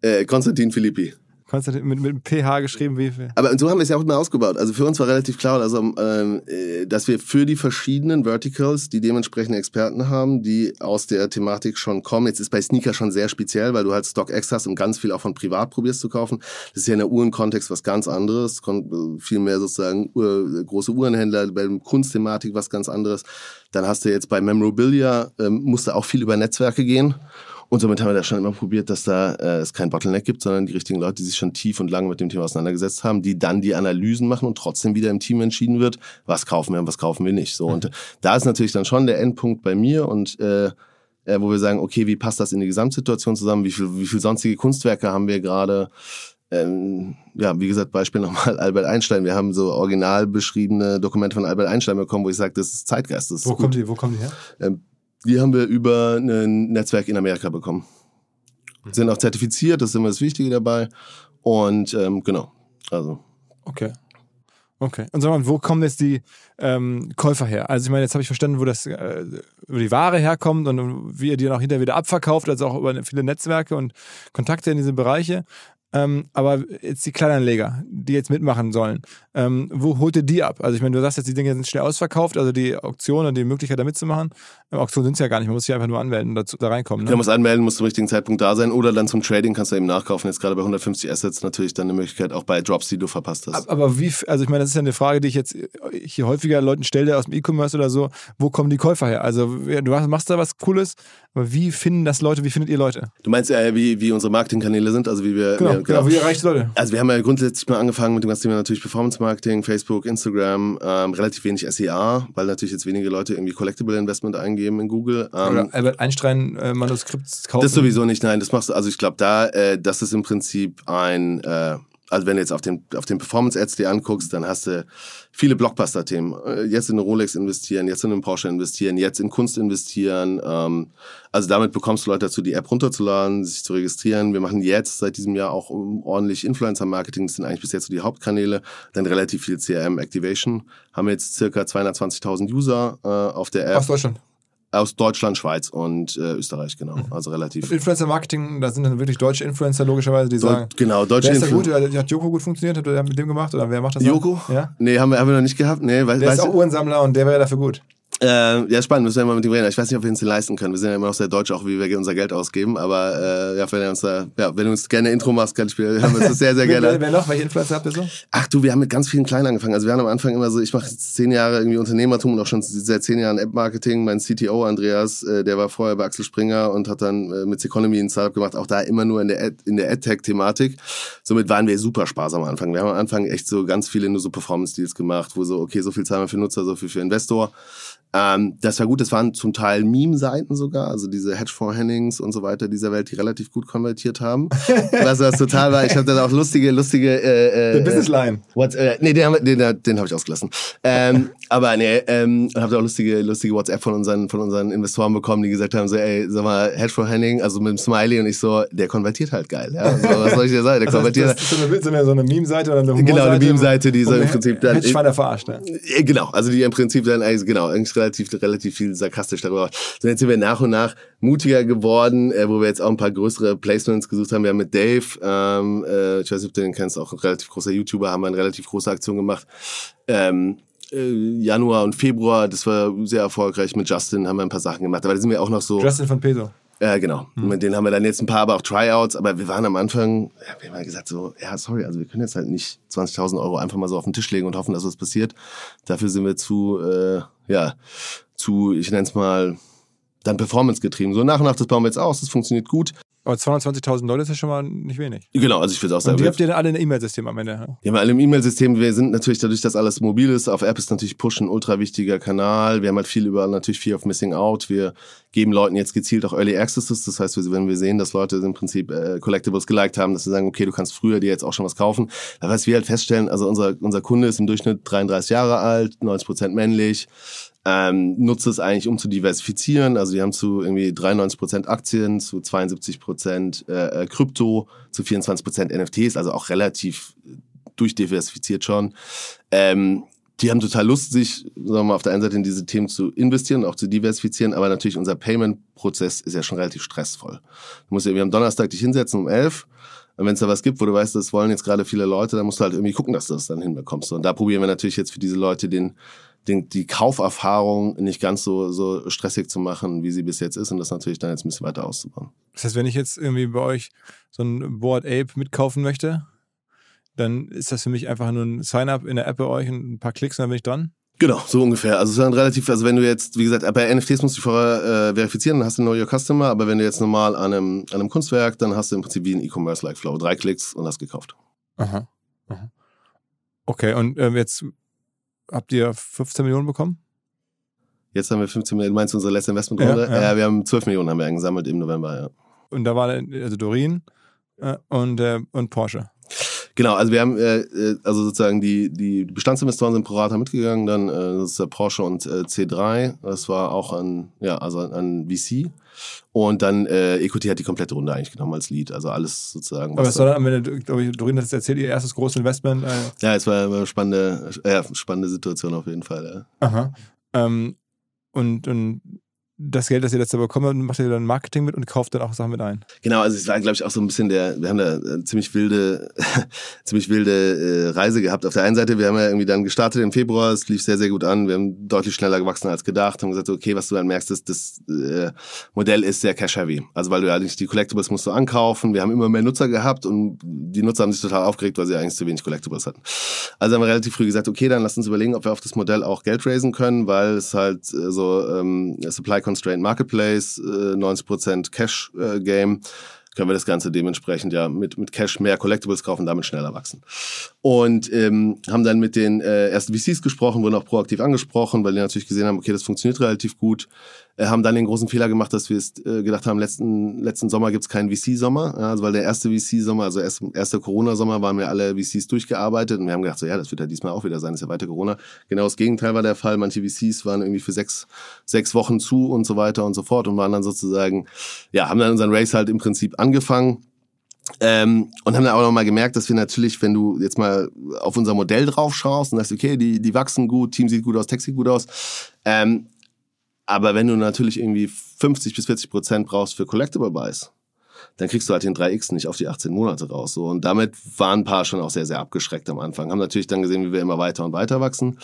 [SPEAKER 2] äh, Konstantin Philippi.
[SPEAKER 1] Konstantin mit, mit PH geschrieben wie viel?
[SPEAKER 2] Aber so haben wir es ja auch immer ausgebaut. Also für uns war relativ klar, also, äh, dass wir für die verschiedenen Verticals die dementsprechenden Experten haben, die aus der Thematik schon kommen. Jetzt ist bei Sneaker schon sehr speziell, weil du halt StockX hast und ganz viel auch von privat probierst zu kaufen. Das ist ja in der Uhrenkontext was ganz anderes. Äh, Viel mehr sozusagen große Uhrenhändler, bei der Kunstthematik was ganz anderes. Dann hast du jetzt bei Memorabilia, ähm, musste auch viel über Netzwerke gehen. Und somit haben wir da schon immer probiert, dass da äh, es kein Bottleneck gibt, sondern die richtigen Leute, die sich schon tief und lange mit dem Thema auseinandergesetzt haben, die dann die Analysen machen und trotzdem wieder im Team entschieden wird, was kaufen wir und was kaufen wir nicht. So und äh, da ist natürlich dann schon der Endpunkt bei mir und äh, äh, wo wir sagen, okay, wie passt das in die Gesamtsituation zusammen? Wie viel, wie viel sonstige Kunstwerke haben wir gerade? Ähm, ja, wie gesagt, Beispiel nochmal Albert Einstein. Wir haben so original beschriebene Dokumente von Albert Einstein bekommen, wo ich sage, das ist Zeitgeist. Das ist
[SPEAKER 1] Wo
[SPEAKER 2] gut.
[SPEAKER 1] kommt die, wo kommen die her?
[SPEAKER 2] Ähm, die haben wir über ein Netzwerk in Amerika bekommen. Sind auch zertifiziert, das ist immer das Wichtige dabei. Und ähm, genau, also
[SPEAKER 1] Okay. Okay. Und sag mal, wo kommen jetzt die ähm, Käufer her? Also ich meine, jetzt habe ich verstanden, wo das äh, über die Ware herkommt und wie ihr die dann auch hinterher wieder abverkauft, also auch über viele Netzwerke und Kontakte in diese Bereiche. Ähm, aber jetzt die Kleinanleger, die jetzt mitmachen sollen, ähm, wo holt ihr die ab? Also ich meine, du sagst jetzt, die Dinge sind schnell ausverkauft, also die Auktion und die Möglichkeit da mitzumachen. Äh, Auktionen sind es ja gar nicht, man muss sich einfach nur anmelden und dazu, da reinkommen.
[SPEAKER 2] Du
[SPEAKER 1] Ne?
[SPEAKER 2] musst anmelden, musst zum richtigen Zeitpunkt da sein oder dann zum Trading kannst du eben nachkaufen. Jetzt gerade bei 150 Assets natürlich dann eine Möglichkeit, auch bei Drops, die du verpasst hast.
[SPEAKER 1] Ab- Aber wie, also ich meine, das ist ja eine Frage, die ich jetzt hier häufiger Leuten stelle aus dem E-Commerce oder so. Wo kommen die Käufer her? Also du machst- da was Cooles, aber wie finden das Leute, wie findet ihr Leute?
[SPEAKER 2] Du meinst äh, wie, wie unsere Marketingkanäle sind, also wie wir...
[SPEAKER 1] Genau,
[SPEAKER 2] wir,
[SPEAKER 1] genau, wie erreicht Leute?
[SPEAKER 2] Also wir haben ja grundsätzlich mal angefangen mit dem ganzen Thema natürlich Performance Marketing, Facebook, Instagram, ähm, relativ wenig SEA, weil natürlich jetzt wenige Leute irgendwie Collectible Investment eingeben in Google. Ähm,
[SPEAKER 1] Oder Albert Einstein äh, Manuskript kaufen?
[SPEAKER 2] Das sowieso nicht, nein, das machst du, also ich glaube da, äh, das ist im Prinzip ein, äh, also wenn du jetzt auf den, auf den Performance-Ads dir anguckst, dann hast du viele Blockbuster-Themen. Äh, jetzt in eine Rolex investieren, jetzt in einen Porsche investieren, jetzt in Kunst investieren. Ähm, also damit bekommst du Leute dazu, die App runterzuladen, sich zu registrieren. Wir machen jetzt seit diesem Jahr auch ordentlich Influencer-Marketing. Das sind eigentlich bis jetzt so die Hauptkanäle. Dann relativ viel CRM-Activation. Haben jetzt circa 220.000 User äh, auf der App.
[SPEAKER 1] Aus Deutschland.
[SPEAKER 2] Aus Deutschland, Schweiz und äh, Österreich, genau. Also relativ.
[SPEAKER 1] Influencer-Marketing, da sind dann wirklich deutsche Influencer logischerweise, die sagen,
[SPEAKER 2] Deu genau, deutsche
[SPEAKER 1] wer ist da
[SPEAKER 2] Influ-
[SPEAKER 1] gut? Hat hat Joko gut funktioniert? Habt ihr mit dem gemacht? Oder wer macht das?
[SPEAKER 2] Joko?
[SPEAKER 1] Ja.
[SPEAKER 2] Nee, haben wir, haben wir noch nicht gehabt. Nee, weil,
[SPEAKER 1] Der ist auch Uhrensammler und der wäre dafür gut.
[SPEAKER 2] Äh, ja, spannend, müssen wir mal mit ihm reden. Ich weiß nicht, ob wir uns den leisten können. Wir sind ja immer noch sehr deutsch, auch wie wir unser Geld ausgeben. Aber äh, ja, wenn uns da, ja, wenn du uns gerne Intro machst, kann ich, haben wir uns das sehr, sehr
[SPEAKER 1] wer,
[SPEAKER 2] gerne.
[SPEAKER 1] wer noch? Welche Influencer habt ihr so?
[SPEAKER 2] Ach du, wir haben mit ganz vielen Kleinen angefangen. Also wir haben am Anfang immer so, ich mache jetzt zehn Jahre irgendwie Unternehmertum und auch schon seit zehn Jahren App-Marketing. Mein CTO Andreas, äh, der war vorher bei Axel Springer und hat dann äh, mit Seconomy ein Startup gemacht, auch da immer nur in der Ad, in der AdTech-Thematik. Somit waren wir super Spaß am Anfang. Wir haben am Anfang echt so ganz viele nur so Performance-Deals gemacht, wo so, okay, so viel zahlen wir für Nutzer, so viel für Investor. Ähm, das war gut, das waren zum Teil Meme-Seiten sogar, also diese Hedgefonds-Hennings und so weiter dieser Welt, die relativ gut konvertiert haben. was was total war, ich habe dann auch lustige, lustige äh, äh,
[SPEAKER 1] Der Business Line.
[SPEAKER 2] What, äh, nee, den, den, den, habe ich ausgelassen. Ähm, aber nee, ähm, und habe auch lustige, lustige WhatsApp von unseren, von unseren Investoren bekommen, die gesagt haben, so, ey, sag mal, Hedgefonds Henning, also mit dem Smiley und ich so, der konvertiert halt geil. Ja? So, was soll ich dir sagen? Der
[SPEAKER 1] Das, heißt,
[SPEAKER 2] konvertiert
[SPEAKER 1] das ist so eine, so eine, so eine Meme-Seite oder eine
[SPEAKER 2] Genau, eine Meme-Seite, die so im Prinzip dann-
[SPEAKER 1] Hedgefonds verarscht, ne?
[SPEAKER 2] äh, Genau, also die im Prinzip dann genau, eigentlich relativ, relativ viel sarkastisch darüber. So, jetzt sind wir nach und nach mutiger geworden, äh, wo wir jetzt auch ein paar größere Placements gesucht haben. Wir haben mit Dave, ähm, äh, ich weiß nicht, ob du den kennst, auch ein relativ großer YouTuber, haben wir eine relativ große Aktion gemacht. Ähm, äh, Januar und Februar, das war sehr erfolgreich. Mit Justin haben wir ein paar Sachen gemacht. Aber da sind wir auch noch so.
[SPEAKER 1] Justin von Peso.
[SPEAKER 2] Ja, genau.
[SPEAKER 1] Hm.
[SPEAKER 2] Mit denen haben wir dann jetzt ein paar, aber auch Tryouts. Aber wir waren am Anfang, ja, wir haben ja gesagt so, ja, sorry, also wir können jetzt halt nicht 20.000 Euro einfach mal so auf den Tisch legen und hoffen, dass was passiert. Dafür sind wir zu, äh, ja, zu, ich nenne es mal, dann Performance getrieben. So nach und nach, das bauen wir jetzt aus, das funktioniert gut.
[SPEAKER 1] Aber 220.000 Leute ist ja schon mal nicht wenig.
[SPEAKER 2] Genau, also ich würde auch
[SPEAKER 1] Und
[SPEAKER 2] sagen,
[SPEAKER 1] die
[SPEAKER 2] wir,
[SPEAKER 1] habt ihr dann alle in E-Mail-System am Ende. ja?
[SPEAKER 2] wir haben alle im E-Mail-System, wir sind natürlich dadurch, dass alles mobil ist, auf App ist natürlich Push ein ultra wichtiger Kanal. Wir haben halt viel über natürlich Fear of Missing Out. Wir geben Leuten jetzt gezielt auch Early Accesses. Das heißt, wenn wir sehen, dass Leute im Prinzip äh, Collectibles geliked haben, dass wir sagen, okay, du kannst früher dir jetzt auch schon was kaufen. Aber was wir halt feststellen, also unser, unser Kunde ist im Durchschnitt 33 Jahre alt, 90 Prozent männlich, ähm, nutzt es eigentlich, um zu diversifizieren. Also die haben zu irgendwie 93 Prozent Aktien, zu 72 Prozent äh, äh, Krypto, zu 24 Prozent NFTs, also auch relativ durchdiversifiziert schon. Ähm, die haben total Lust, sich sagen wir mal, auf der einen Seite in diese Themen zu investieren, auch zu diversifizieren, aber natürlich unser Payment-Prozess ist ja schon relativ stressvoll. Du musst ja irgendwie am Donnerstag dich hinsetzen um elf und wenn es da was gibt, wo du weißt, das wollen jetzt gerade viele Leute, dann musst du halt irgendwie gucken, dass du das dann hinbekommst. Und da probieren wir natürlich jetzt für diese Leute den, den, die Kauferfahrung nicht ganz so, so stressig zu machen, wie sie bis jetzt ist und das natürlich dann jetzt ein bisschen weiter auszubauen.
[SPEAKER 1] Das heißt, wenn ich jetzt irgendwie bei euch so ein Board Ape mitkaufen möchte, dann ist das für mich einfach nur ein Sign-up in der App bei euch und ein paar Klicks und dann bin ich dran.
[SPEAKER 2] Genau, so ungefähr. Also es ist dann relativ, also wenn du jetzt, wie gesagt, bei NFTs musst du vorher äh, verifizieren, dann hast du Know Your Customer, aber wenn du jetzt normal an einem, an einem Kunstwerk, dann hast du im Prinzip wie ein E-Commerce-like Flow. Drei Klicks und hast gekauft.
[SPEAKER 1] Aha. Aha. Okay, und ähm, jetzt habt ihr 15 Millionen bekommen?
[SPEAKER 2] Jetzt haben wir 15 Millionen, meinst du unsere letzte Investmentrunde?
[SPEAKER 1] Ja, ja.
[SPEAKER 2] wir haben 12 Millionen haben wir gesammelt im November, ja.
[SPEAKER 1] Und da war dann, also Dorin äh, und, äh, und Porsche.
[SPEAKER 2] Genau, also wir haben, äh, äh, also sozusagen die, die Bestandsinvestoren sind pro Rata mitgegangen, dann äh, das ist der Porsche und äh, C3, das war auch an, ja, also an VC. Und dann äh, EQT hat die komplette Runde eigentlich genommen als Lead, also alles sozusagen.
[SPEAKER 1] Aber es war dann am Ende, glaube ich, Dorin hat es erzählt, ihr erstes großes Investment. Äh,
[SPEAKER 2] Ja, es war eine spannende, äh, spannende Situation auf jeden Fall. Ja.
[SPEAKER 1] aha. Ähm, und, und das Geld, das ihr jetzt da bekommt, macht ihr dann Marketing mit und kauft dann auch Sachen mit ein.
[SPEAKER 2] Genau, also es war, glaube ich, auch so ein bisschen der, wir haben da äh, ziemlich wilde, ziemlich wilde äh, Reise gehabt. Auf der einen Seite, wir haben ja irgendwie dann gestartet im Februar, es lief sehr, sehr gut an, wir haben deutlich schneller gewachsen als gedacht, haben gesagt, okay, was du dann merkst, ist, das äh, Modell ist sehr cash-heavy. Also weil du ja eigentlich die Collectibles musst du ankaufen, wir haben immer mehr Nutzer gehabt und die Nutzer haben sich total aufgeregt, weil sie eigentlich zu wenig Collectibles hatten. Also haben wir relativ früh gesagt, okay, dann lass uns überlegen, ob wir auf das Modell auch Geld raisen können, weil es halt äh, so ähm, Supply Constrained Marketplace, äh, 90% Cash äh, Game, können wir das Ganze dementsprechend ja mit, mit Cash mehr Collectibles kaufen, damit schneller wachsen. Und ähm, haben dann mit den äh, ersten VCs gesprochen, wurden auch proaktiv angesprochen, weil die natürlich gesehen haben, okay, das funktioniert relativ gut. Äh, haben dann den großen Fehler gemacht, dass wir es äh, gedacht haben, letzten, letzten Sommer gibt's keinen VC-Sommer. Ja, also weil der erste VC-Sommer, also erst, erster Corona-Sommer, waren wir alle VCs durchgearbeitet und wir haben gedacht, so ja, das wird ja diesmal auch wieder sein, ist ja weiter Corona. Genau das Gegenteil war der Fall. Manche VCs waren irgendwie für sechs, sechs Wochen zu und so weiter und so fort und waren dann sozusagen, ja, haben dann unseren Race halt im Prinzip angefangen. Ähm, und haben dann auch noch mal gemerkt, dass wir natürlich, wenn du jetzt mal auf unser Modell drauf schaust und sagst, okay, die, die wachsen gut, Team sieht gut aus, Tech sieht gut aus, ähm, aber wenn du natürlich irgendwie 50 bis 40 Prozent brauchst für Collectible Buys, dann kriegst du halt den 3x nicht auf die 18 Monate raus. So. Und damit waren ein paar schon auch sehr, sehr abgeschreckt am Anfang. Haben natürlich dann gesehen, wie wir immer weiter und weiter wachsen.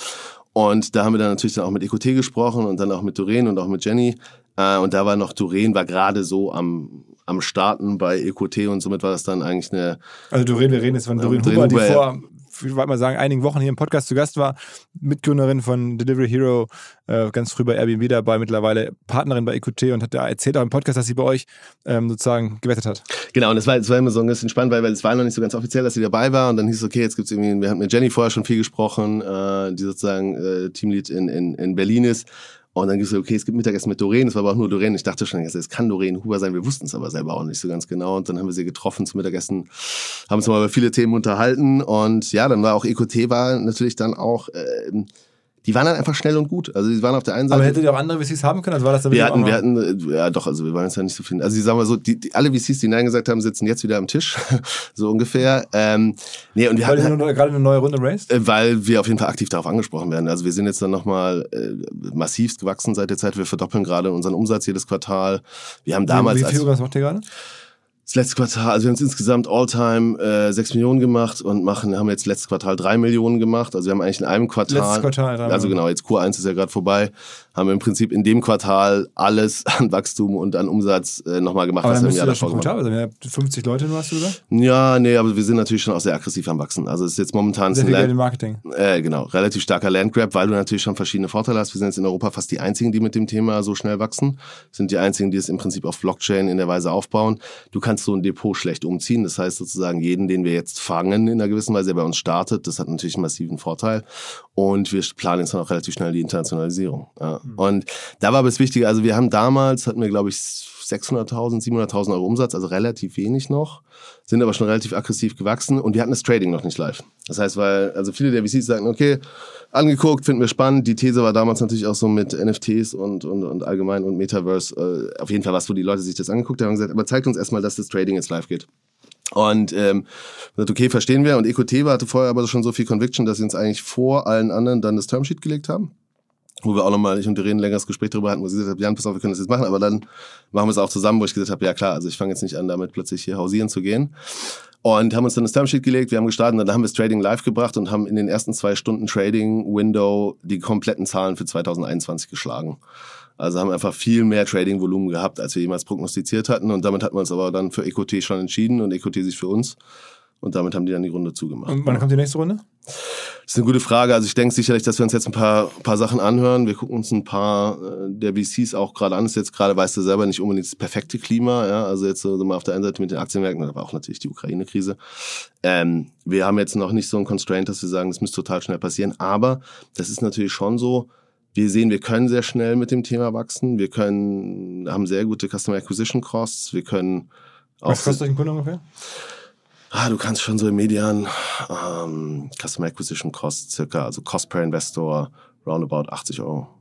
[SPEAKER 2] Und da haben wir dann natürlich dann auch mit EQT gesprochen und dann auch mit Doreen und auch mit Jenny. Äh, und da war noch, Doreen war gerade so am, am Starten bei EQT und somit war das dann eigentlich eine,
[SPEAKER 1] Also Doreen, wir reden jetzt von Doreen
[SPEAKER 2] Doreen
[SPEAKER 1] Huber, die
[SPEAKER 2] Huber, ja.
[SPEAKER 1] vor, ich wollte mal sagen, einigen Wochen hier im Podcast zu Gast war, Mitgründerin von Delivery Hero, äh, ganz früh bei Airbnb dabei, mittlerweile Partnerin bei EQT und hat da erzählt auch im Podcast, dass sie bei euch ähm, sozusagen gewettet hat.
[SPEAKER 2] Genau, und es war, es war immer so ein bisschen spannend, weil, weil es war noch nicht so ganz offiziell, dass sie dabei war. Und dann hieß es, okay, jetzt gibt's irgendwie, wir hatten mit Jenny vorher schon viel gesprochen, äh, die sozusagen äh, Teamlead in, in, in Berlin ist. Und dann so, okay, es gibt Mittagessen mit Doreen, es war aber auch nur Doreen. Ich dachte schon, es kann Doreen Huber sein, wir wussten es aber selber auch nicht so ganz genau. Und dann haben wir sie getroffen zum Mittagessen, haben uns mal über viele Themen unterhalten. Und ja, dann war auch EQT war natürlich dann auch, ähm, die waren dann einfach schnell und gut. Also die waren auf der einen Seite.
[SPEAKER 1] Aber hättet ihr auch andere VCs haben können? Also war das
[SPEAKER 2] Wir hatten, wir hatten, ja doch, also wir waren jetzt ja nicht so viel. Also ich sag mal so, die, die, alle VCs, die Nein gesagt haben, sitzen jetzt wieder am Tisch, so ungefähr. Ähm, nee, und wir
[SPEAKER 1] weil
[SPEAKER 2] hatten,
[SPEAKER 1] ihr nur- gerade eine neue Runde raced?
[SPEAKER 2] äh, weil wir auf jeden Fall aktiv darauf angesprochen werden. Also wir sind jetzt dann nochmal äh, massivst gewachsen seit der Zeit. Wir verdoppeln gerade unseren Umsatz jedes Quartal. Wir haben damals
[SPEAKER 1] wie, wie viel Umsatz macht ihr gerade?
[SPEAKER 2] Das letzte Quartal, also wir haben jetzt insgesamt All-Time äh, 6 Millionen gemacht und machen, haben jetzt letztes Quartal 3 Millionen gemacht. Also wir haben eigentlich in einem Quartal,
[SPEAKER 1] Letztes Quartal, drei
[SPEAKER 2] also
[SPEAKER 1] Millionen.
[SPEAKER 2] genau, jetzt Q1 ist ja gerade vorbei, haben wir im Prinzip in dem Quartal alles an Wachstum und an Umsatz äh, nochmal gemacht,
[SPEAKER 1] Aber
[SPEAKER 2] was wir im Jahr davor gemacht
[SPEAKER 1] haben. Also, ihr habt 50 Leute nur, hast du gesagt?
[SPEAKER 2] Ja, nee, aber wir sind natürlich schon auch sehr aggressiv am Wachsen. Also es ist jetzt momentan
[SPEAKER 1] Sehr viel
[SPEAKER 2] Land,
[SPEAKER 1] Marketing.
[SPEAKER 2] äh, genau, relativ starker Landgrab, weil du natürlich schon verschiedene Vorteile hast. Wir sind jetzt in Europa fast die einzigen, die mit dem Thema so schnell wachsen. Sind die einzigen, die es im Prinzip auf Blockchain in der Weise aufbauen. Du kannst so ein Depot schlecht umziehen. Das heißt sozusagen, jeden, den wir jetzt fangen in einer gewissen Weise, der bei uns startet, das hat natürlich einen massiven Vorteil. Und wir planen jetzt dann auch relativ schnell die Internationalisierung. Ja. Und da war aber das Wichtige, also wir haben damals, hatten wir glaube ich 600.000, 700.000 Euro Umsatz, also relativ wenig noch, sind aber schon relativ aggressiv gewachsen und wir hatten das Trading noch nicht live. Das heißt, weil, also viele der VCs sagen, okay, angeguckt, finden wir spannend. Die These war damals natürlich auch so mit NFTs und, und, und allgemein und Metaverse äh, auf jeden Fall was, wo die Leute sich das angeguckt haben und gesagt, aber zeigt uns erstmal, dass das Trading jetzt live geht. Und ähm, gesagt, okay, verstehen wir. Und Ecoteva hatte vorher aber schon so viel Conviction, dass sie uns eigentlich vor allen anderen dann das Termsheet gelegt haben. Wo wir auch nochmal, ich und Irene ein längeres Gespräch darüber hatten, wo sie gesagt hat, Jan, pass auf, wir können das jetzt machen, aber dann machen wir es auch zusammen, wo ich gesagt habe, ja klar, also ich fange jetzt nicht an, damit plötzlich hier hausieren zu gehen. Und haben uns dann das Termsheet gelegt, wir haben gestartet und dann haben wir das Trading live gebracht und haben in den ersten zwei Stunden Trading-Window die kompletten Zahlen für 2021 geschlagen. Also haben einfach viel mehr Trading-Volumen gehabt, als wir jemals prognostiziert hatten. Und damit hatten wir uns aber dann für EQT schon entschieden und EQT sich für uns. Und damit haben die dann die Runde zugemacht.
[SPEAKER 1] Und wann kommt die nächste Runde?
[SPEAKER 2] Das ist eine gute Frage. Also ich denke sicherlich, dass wir uns jetzt ein paar, paar Sachen anhören. Wir gucken uns ein paar äh, der VCs auch gerade an. Das ist jetzt gerade, weißt du selber, nicht unbedingt das perfekte Klima. Ja? Also jetzt so mal auf der einen Seite mit den Aktienmärkten, aber auch natürlich die Ukraine-Krise. Ähm, wir haben jetzt noch nicht so ein Constraint, dass wir sagen, das müsste total schnell passieren. Aber das ist natürlich schon so, wir sehen, wir können sehr schnell mit dem Thema wachsen. Wir können, haben sehr gute Customer Acquisition Costs. Wir können auch
[SPEAKER 1] Was kostet euch ein Kunde ungefähr?
[SPEAKER 2] Ah, du kannst schon so im Median ähm, Customer Acquisition Cost circa, also Cost per Investor roundabout 80 Euro.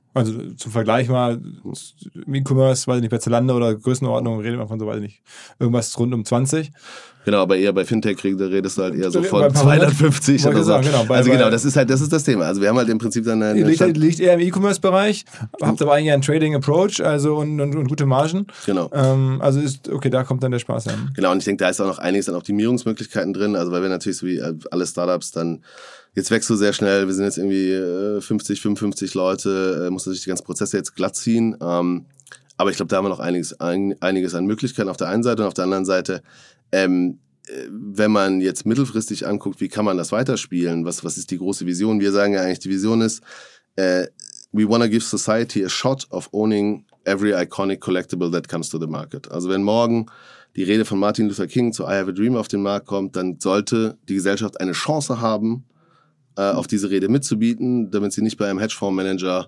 [SPEAKER 1] Also zum Vergleich mal, im E-Commerce, weiß ich nicht, bei Zalando oder Größenordnung redet man von so, weiß ich nicht, irgendwas rund um 20.
[SPEAKER 2] Genau, aber eher bei Fintech da redest du halt eher so von
[SPEAKER 1] ein paar hundert.
[SPEAKER 2] 250
[SPEAKER 1] Wollte
[SPEAKER 2] oder so.
[SPEAKER 1] sagen, genau, bei-
[SPEAKER 2] also
[SPEAKER 1] bei-
[SPEAKER 2] genau, das ist halt, das ist das Thema. Also wir haben halt im Prinzip dann eine
[SPEAKER 1] liegt,
[SPEAKER 2] Stand-
[SPEAKER 1] liegt eher im E-Commerce-Bereich, habt aber eigentlich einen Trading-Approach also und, und, und gute Margen.
[SPEAKER 2] Genau.
[SPEAKER 1] Ähm, also ist, okay, da kommt dann der Spaß an.
[SPEAKER 2] Genau, und ich denke, da ist auch noch einiges an Optimierungsmöglichkeiten drin. Also weil wir natürlich so wie äh, alle Startups dann, jetzt wächst du sehr schnell, wir sind jetzt irgendwie äh, 50, 55 Leute, äh, muss natürlich die ganzen Prozesse jetzt glatt ziehen. Ähm, aber ich glaube, da haben wir noch einiges, ein, einiges an Möglichkeiten auf der einen Seite und auf der anderen Seite, ähm, äh, wenn man jetzt mittelfristig anguckt, wie kann man das weiterspielen? Was, was ist die große Vision? Wir sagen ja eigentlich, die Vision ist, äh, we want to give society a shot of owning every iconic collectible that comes to the market. Also wenn morgen die Rede von Martin Luther King zu I Have a Dream auf den Markt kommt, dann sollte die Gesellschaft eine Chance haben, äh, auf diese Rede mitzubieten, damit sie nicht bei einem Hedgefondsmanager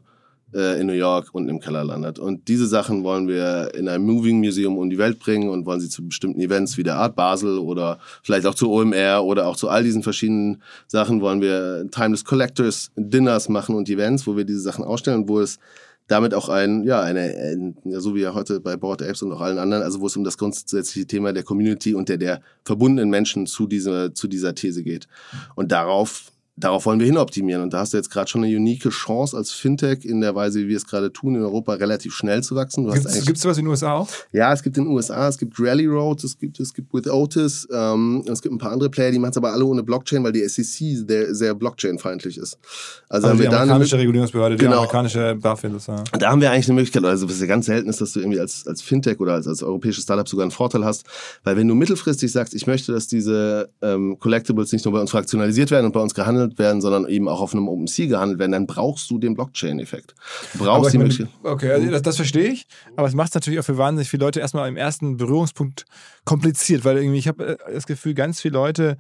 [SPEAKER 2] äh, in New York unten im Keller landet. Und diese Sachen wollen wir in einem Moving Museum um die Welt bringen und wollen sie zu bestimmten Events wie der Art Basel oder vielleicht auch zu OMR oder auch zu all diesen verschiedenen Sachen wollen wir Timeless Collectors Dinners machen und Events, wo wir diese Sachen ausstellen, wo es damit auch ein, ja, eine, ein, ja, so wie ja heute bei Board Apps und auch allen anderen, also wo es um das grundsätzliche Thema der Community und der, der verbundenen Menschen zu dieser, zu dieser These geht. Und darauf darauf wollen wir hin optimieren. Und da hast du jetzt gerade schon eine unique Chance als Fintech in der Weise, wie wir es gerade tun, in Europa relativ schnell zu wachsen.
[SPEAKER 1] Gibt es sowas in den USA auch?
[SPEAKER 2] Ja, es gibt in den USA, es gibt Rally Road, es gibt, es gibt With Otis, ähm, es gibt ein paar andere Player, die machen es aber alle ohne Blockchain, weil die SEC sehr, sehr Blockchain-feindlich ist.
[SPEAKER 1] Also, also haben die wir amerikanische dann, Regulierungsbehörde, die genau, amerikanische BaFin. Das, ja.
[SPEAKER 2] Da haben wir eigentlich eine Möglichkeit, also was ja ganz selten ist, dass du irgendwie als, als Fintech oder als, als europäisches Startup sogar einen Vorteil hast, weil wenn du mittelfristig sagst, ich möchte, dass diese ähm, Collectibles nicht nur bei uns fraktionalisiert werden und bei uns gehandelt werden, sondern eben eben auch auf einem OpenSea gehandelt werden, dann brauchst du den Blockchain-Effekt. Du brauchst die
[SPEAKER 1] Möglichkeit. Okay, also das, das verstehe ich, aber es macht es natürlich auch für wahnsinnig viele Leute erstmal im ersten Berührungspunkt kompliziert, weil irgendwie ich habe äh, das Gefühl, ganz viele Leute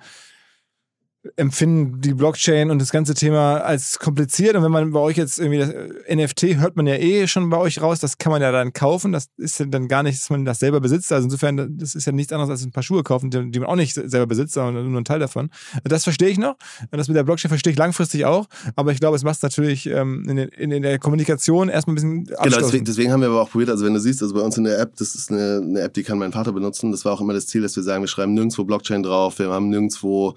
[SPEAKER 1] empfinden die Blockchain und das ganze Thema als kompliziert. Und wenn man bei euch jetzt irgendwie das äh, NFT hört man ja eh schon bei euch raus, das kann man ja dann kaufen. Das ist ja dann gar nicht, dass man das selber besitzt. Also insofern, das ist ja nichts anderes als ein paar Schuhe kaufen, die, man auch nicht selber besitzt, sondern nur ein Teil davon. Das verstehe ich noch. Das mit der Blockchain verstehe ich langfristig auch. Aber ich glaube, es macht es natürlich ähm, in, der Kommunikation erstmal ein bisschen
[SPEAKER 2] Genau, deswegen, deswegen, haben wir aber auch probiert, also wenn du siehst, also bei uns in der App, das ist eine, eine App, die kann mein Vater benutzen. Das war auch immer das Ziel, dass wir sagen, wir schreiben nirgendwo Blockchain drauf, wir haben nirgendwo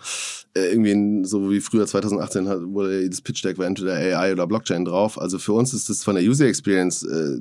[SPEAKER 2] äh, irgendwie so wie früher 2018 hat, wurde jedes Pitch Deck war entweder AI oder Blockchain drauf. Also für uns ist das von der User Experience äh,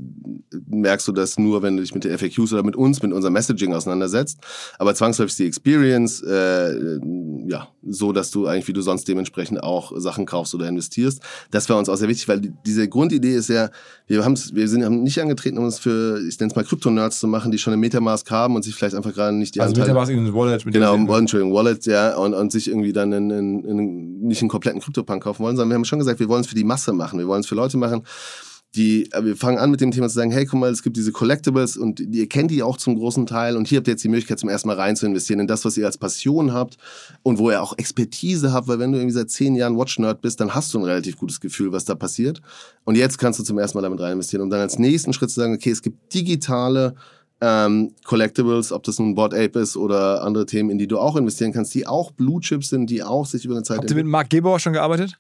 [SPEAKER 2] merkst du das nur, wenn du dich mit den FAQs oder mit uns, mit unserem Messaging auseinandersetzt. Aber zwangsläufig ist die Experience äh, ja so, dass du eigentlich wie du sonst dementsprechend auch Sachen kaufst oder investierst. Das war uns auch sehr wichtig, weil diese Grundidee ist ja, wir haben wir sind haben nicht angetreten, um es für ich nenne es mal Krypto-Nerds zu machen, die schon eine Metamask haben und sich vielleicht einfach gerade nicht die
[SPEAKER 1] also Anteile, Metamask in Wallet
[SPEAKER 2] mit genau Entschuldigung Wallet ja und, und sich irgendwie dann in, in, in, nicht einen kompletten Krypto-Punk kaufen wollen, sondern wir haben schon gesagt, wir wollen es für die Masse machen, wir wollen es für Leute machen die, äh, wir fangen an mit dem Thema zu sagen, hey, guck mal, es gibt diese Collectibles und ihr kennt die auch zum großen Teil und hier habt ihr jetzt die Möglichkeit zum ersten Mal rein zu investieren in das, was ihr als Passion habt und wo ihr auch Expertise habt, weil wenn du irgendwie seit zehn Jahren Watch-Nerd bist, dann hast du ein relativ gutes Gefühl, was da passiert. Und jetzt kannst du zum ersten Mal damit rein investieren, um dann als nächsten Schritt zu sagen, okay, es gibt digitale ähm, Collectibles, ob das nun Board Ape ist oder andere Themen, in die du auch investieren kannst, die auch Blue Chips sind, die auch sich über eine Zeit...
[SPEAKER 1] Habt ihr mit Marc Gebauer schon gearbeitet?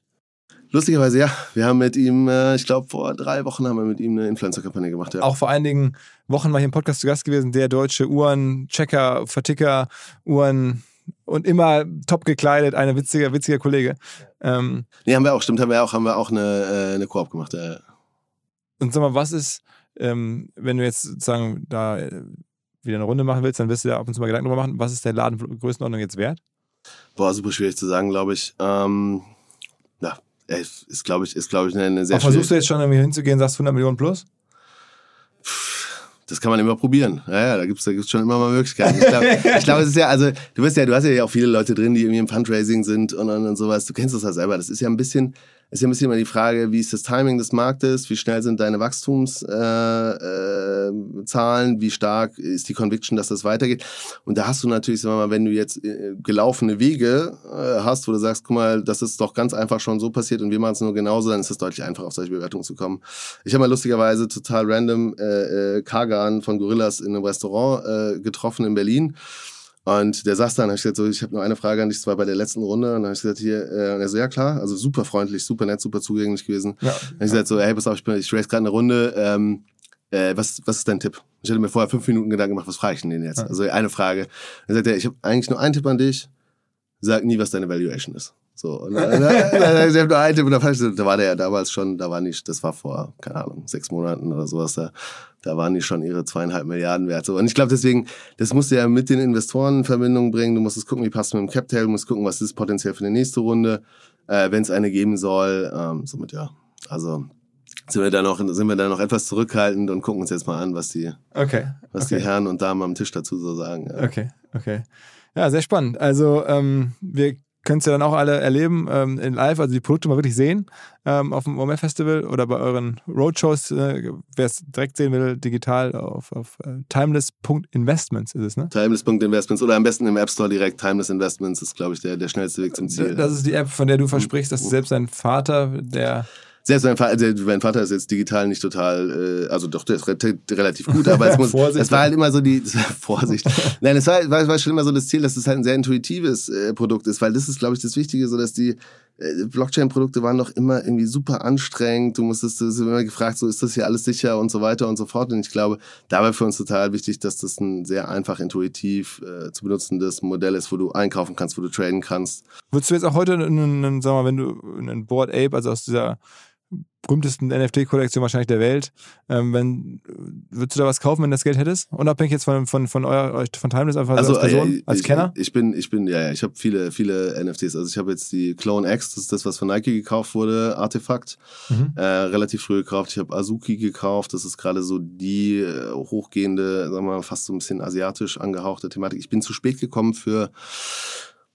[SPEAKER 2] Lustigerweise, ja. Wir haben mit ihm, äh, ich glaube, vor drei Wochen haben wir mit ihm eine Influencer-Kampagne gemacht. Ja.
[SPEAKER 1] Auch vor einigen Wochen war hier im Podcast zu Gast gewesen, der deutsche Uhren-Checker, Verticker, Uhren und immer top gekleidet, ein witziger, witziger Kollege.
[SPEAKER 2] Ähm, nee, haben wir auch, stimmt, haben wir auch, haben wir auch eine, äh, eine Koop gemacht. Ja.
[SPEAKER 1] Und sag mal, was ist, ähm, wenn du jetzt sozusagen da äh, wieder eine Runde machen willst, dann wirst du ja ab und zu mal Gedanken darüber machen, was ist der Laden Größenordnung jetzt wert?
[SPEAKER 2] Boah, super schwierig zu sagen, glaube ich. Ähm, ja, ist, glaube ich, ist, glaube ich, eine, sehr
[SPEAKER 1] Aber versuchst du jetzt schon irgendwie hinzugehen, sagst 100 Millionen plus?
[SPEAKER 2] Das kann man immer probieren. Ja, ja da gibt's da gibt's schon immer mal Möglichkeiten. Ich glaube, glaub, es ist ja, also, du wirst ja, du hast ja auch viele Leute drin, die irgendwie im Fundraising sind und, und, und sowas. Du kennst das ja selber. Das ist ja ein bisschen, ist ja ein bisschen immer die Frage, wie ist das Timing des Marktes, wie schnell sind deine Wachstumszahlen, äh, äh, wie stark ist die Conviction, dass das weitergeht. Und da hast du natürlich, sagen wir mal, wenn du jetzt äh, gelaufene Wege hast, wo du sagst, guck mal, das ist doch ganz einfach schon so passiert und wir machen es nur genauso, dann ist es deutlich einfacher, auf solche Bewertungen zu kommen. Ich habe mal lustigerweise total random äh, äh, Kagan von Gorillas in einem Restaurant äh, getroffen in Berlin. Und der saß dann, hab ich gesagt, so, ich habe nur eine Frage an dich, zwar bei der letzten Runde. Und dann habe ich gesagt, hier, äh, und er so, ja klar, also super freundlich, super nett, super zugänglich gewesen. Ja. Dann habe ich gesagt, so, hey, pass auf, ich, bin, ich race gerade eine Runde, ähm, äh, was, was ist dein Tipp? Ich hatte mir vorher fünf Minuten Gedanken gemacht, was frage ich denn jetzt? Ja. Also eine Frage. Dann sagt er, ich habe eigentlich nur einen Tipp an dich, sag nie, was deine Valuation ist. So, und dann, da war der ja damals schon, da war nicht, das war vor, keine Ahnung, sechs Monaten oder sowas, da, da waren die schon ihre zweieinhalb Milliarden wert. So. Und ich glaube deswegen, das musst du ja mit den Investoren in Verbindung bringen, du musst es gucken, wie passt mit dem Captail, du musst gucken, was ist potenziell für die nächste Runde, äh, wenn es eine geben soll, ähm, somit ja, also sind wir da noch, sind wir da noch etwas zurückhaltend und gucken uns jetzt mal an, was die,
[SPEAKER 1] okay,
[SPEAKER 2] was
[SPEAKER 1] okay.
[SPEAKER 2] die Herren und Damen am Tisch dazu so sagen.
[SPEAKER 1] Ja. Okay, okay. Ja, sehr spannend. Also ähm, wir es ja dann auch alle erleben ähm, in live, also die Produkte mal wirklich sehen ähm, auf dem OMF Festival oder bei euren Roadshows. Äh, Wer es direkt sehen will, digital auf, auf äh, timeless.investments ist es, ne?
[SPEAKER 2] Timeless.investments oder am besten im App Store direkt Timeless Investments ist, glaube ich, der, der schnellste Weg zum Ziel.
[SPEAKER 1] Das ist die App, von der du versprichst, dass selbst dein Vater, der
[SPEAKER 2] selbst mein Vater, also mein Vater ist jetzt digital nicht total, äh, also doch, der ist relativ gut, aber es muss, es war halt immer so die, Vorsicht. Nein, es war, war, war schon immer so das Ziel, dass es halt ein sehr intuitives äh, Produkt ist, weil das ist, glaube ich, das Wichtige, so dass die, äh, Blockchain-Produkte waren doch immer irgendwie super anstrengend. Du musstest du immer gefragt, so ist das hier alles sicher und so weiter und so fort. Und ich glaube, dabei für uns total wichtig, dass das ein sehr einfach, intuitiv äh, zu benutzendes Modell ist, wo du einkaufen kannst, wo du traden kannst.
[SPEAKER 1] Würdest du jetzt auch heute, einen, einen, sagen wir mal, wenn du einen Board Ape, also aus dieser berühmtesten NFT-Kollektion wahrscheinlich der Welt. Ähm, wenn, würdest du da was kaufen, wenn du das Geld hättest? Unabhängig jetzt von, von, von euer, von Timeless, einfach
[SPEAKER 2] Also,
[SPEAKER 1] als Person,
[SPEAKER 2] äh,
[SPEAKER 1] als
[SPEAKER 2] ich,
[SPEAKER 1] Kenner?
[SPEAKER 2] Ich bin, ich bin, ja, ja, ich habe viele, viele NFTs. Also ich habe jetzt die Clone X, das ist das, was von Nike gekauft wurde, Artefakt,
[SPEAKER 1] Mhm.
[SPEAKER 2] äh, relativ früh gekauft. Ich habe Azuki gekauft, das ist gerade so die äh, hochgehende, sagen wir mal, fast so ein bisschen asiatisch angehauchte Thematik. Ich bin zu spät gekommen für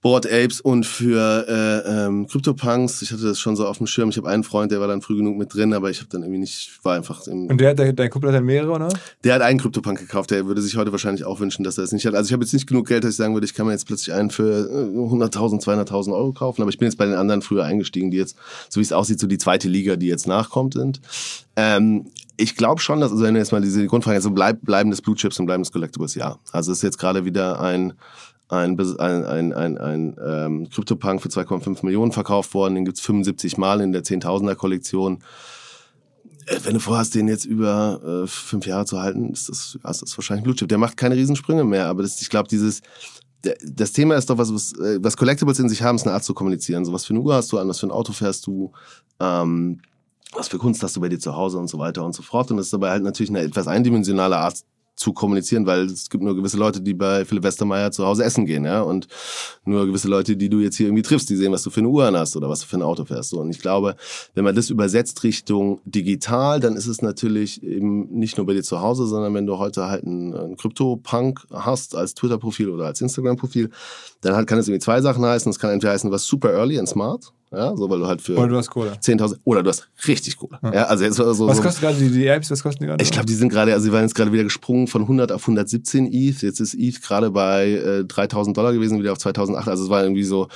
[SPEAKER 2] Board Apes und für äh, ähm, CryptoPunks. Ich hatte das schon so auf dem Schirm. Ich habe einen Freund, der war dann früh genug mit drin, aber ich habe dann irgendwie nicht, war einfach im,
[SPEAKER 1] Und der, der, dein Kumpel hat dann mehrere, oder?
[SPEAKER 2] der hat einen CryptoPunk gekauft, der würde sich heute wahrscheinlich auch wünschen, dass er es nicht hat. Also ich habe jetzt nicht genug Geld, dass ich sagen würde, ich kann mir jetzt plötzlich einen für äh, 100.000, 200.000 Euro kaufen, aber ich bin jetzt bei den anderen früher eingestiegen, die jetzt, so wie es aussieht, so die zweite Liga, die jetzt nachkommt, sind. Ähm, ich glaube schon, dass, also wenn du jetzt mal diese Grundfrage, also bleib, bleibendes Blue Chips und bleibendes Collectibles, ja. Also es ist jetzt gerade wieder ein ein, ein, ein, ein, ein ähm, CryptoPunk für 2,5 Millionen verkauft worden. Den gibt's 75 Mal in der 10.000er Kollektion. Äh, Wenn du vorhast, den jetzt über äh, fünf Jahre zu halten, ist das, ist das wahrscheinlich Blue Chip. Der macht keine Riesensprünge mehr, aber das, ich glaube, dieses das Thema ist doch, was, was, äh, was Collectibles in sich haben, ist eine Art zu kommunizieren. So was für eine Uhr hast du an, was für ein Auto fährst du, ähm, was für Kunst hast du bei dir zu Hause und so weiter und so fort. Und das ist dabei halt natürlich eine etwas eindimensionale Art zu kommunizieren, weil es gibt nur gewisse Leute, die bei Philipp Westermeier zu Hause essen gehen, ja, und nur gewisse Leute, die du jetzt hier irgendwie triffst, die sehen, was du für eine Uhr hast oder was du für ein Auto fährst. Und ich glaube, wenn man das übersetzt Richtung digital, dann ist es natürlich eben nicht nur bei dir zu Hause, sondern wenn du heute halt einen, Crypto-Punk hast als Twitter-Profil oder als Instagram-Profil, dann halt kann es irgendwie zwei Sachen heißen. Es kann entweder heißen, was super early and smart, ja, so weil du halt für
[SPEAKER 1] Oder du hast Kohle.
[SPEAKER 2] 10.000 oder du hast richtig Kohle. Ja, also jetzt so,
[SPEAKER 1] Was
[SPEAKER 2] so
[SPEAKER 1] kostet gerade die, die Apps? Was kosten die gerade?
[SPEAKER 2] ich glaube, die sind gerade, also sie waren jetzt gerade wieder gesprungen von 100 auf 117 ETH. Jetzt ist ETH gerade bei äh, 3000 Dollar gewesen, wieder auf 2008. Also es war irgendwie so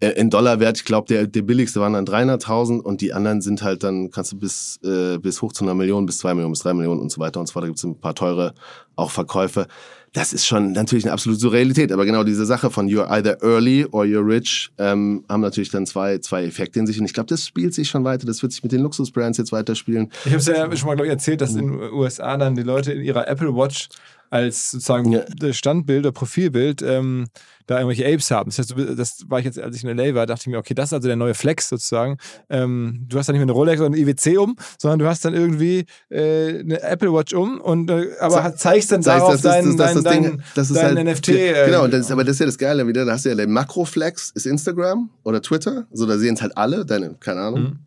[SPEAKER 2] äh, in Dollarwert. Ich glaube, der, der billigste waren dann 300.000 und die anderen sind halt dann, kannst du bis, äh, bis hoch zu einer Million, bis zwei Millionen, bis drei Millionen und so weiter und so fort. Da gibt es ein paar teure auch Verkäufe. Das ist schon natürlich eine absolute Surrealität. Aber genau diese Sache von you're either early or you're rich ähm, haben natürlich dann zwei, zwei Effekte in sich. Und ich glaube, das spielt sich schon weiter. Das wird sich mit den Luxusbrands jetzt weiterspielen.
[SPEAKER 1] Ich habe es ja schon mal, glaube ich, erzählt, dass in den USA dann die Leute in ihrer Apple Watch als sozusagen
[SPEAKER 2] Ja.
[SPEAKER 1] Standbild oder Profilbild ähm, da irgendwelche Apes haben. Das, heißt, das war ich jetzt, als ich in LA war, dachte ich mir, okay, das ist also der neue Flex sozusagen. Ähm, du hast dann nicht mehr eine Rolex oder eine IWC um, sondern du hast dann irgendwie äh, eine Apple Watch um und äh, aber zeigst dann
[SPEAKER 2] Zeigst,
[SPEAKER 1] darauf
[SPEAKER 2] das ist-
[SPEAKER 1] dein,
[SPEAKER 2] das ist
[SPEAKER 1] dein,
[SPEAKER 2] das Ding,
[SPEAKER 1] dein,
[SPEAKER 2] das ist
[SPEAKER 1] dein
[SPEAKER 2] halt,
[SPEAKER 1] NFT. Äh,
[SPEAKER 2] Genau, das ist, aber das ist ja das Geile wieder. Da hast du ja den Makroflex, ist Instagram oder Twitter. So, da sehen es halt alle, deine, keine Ahnung,
[SPEAKER 1] Mhm.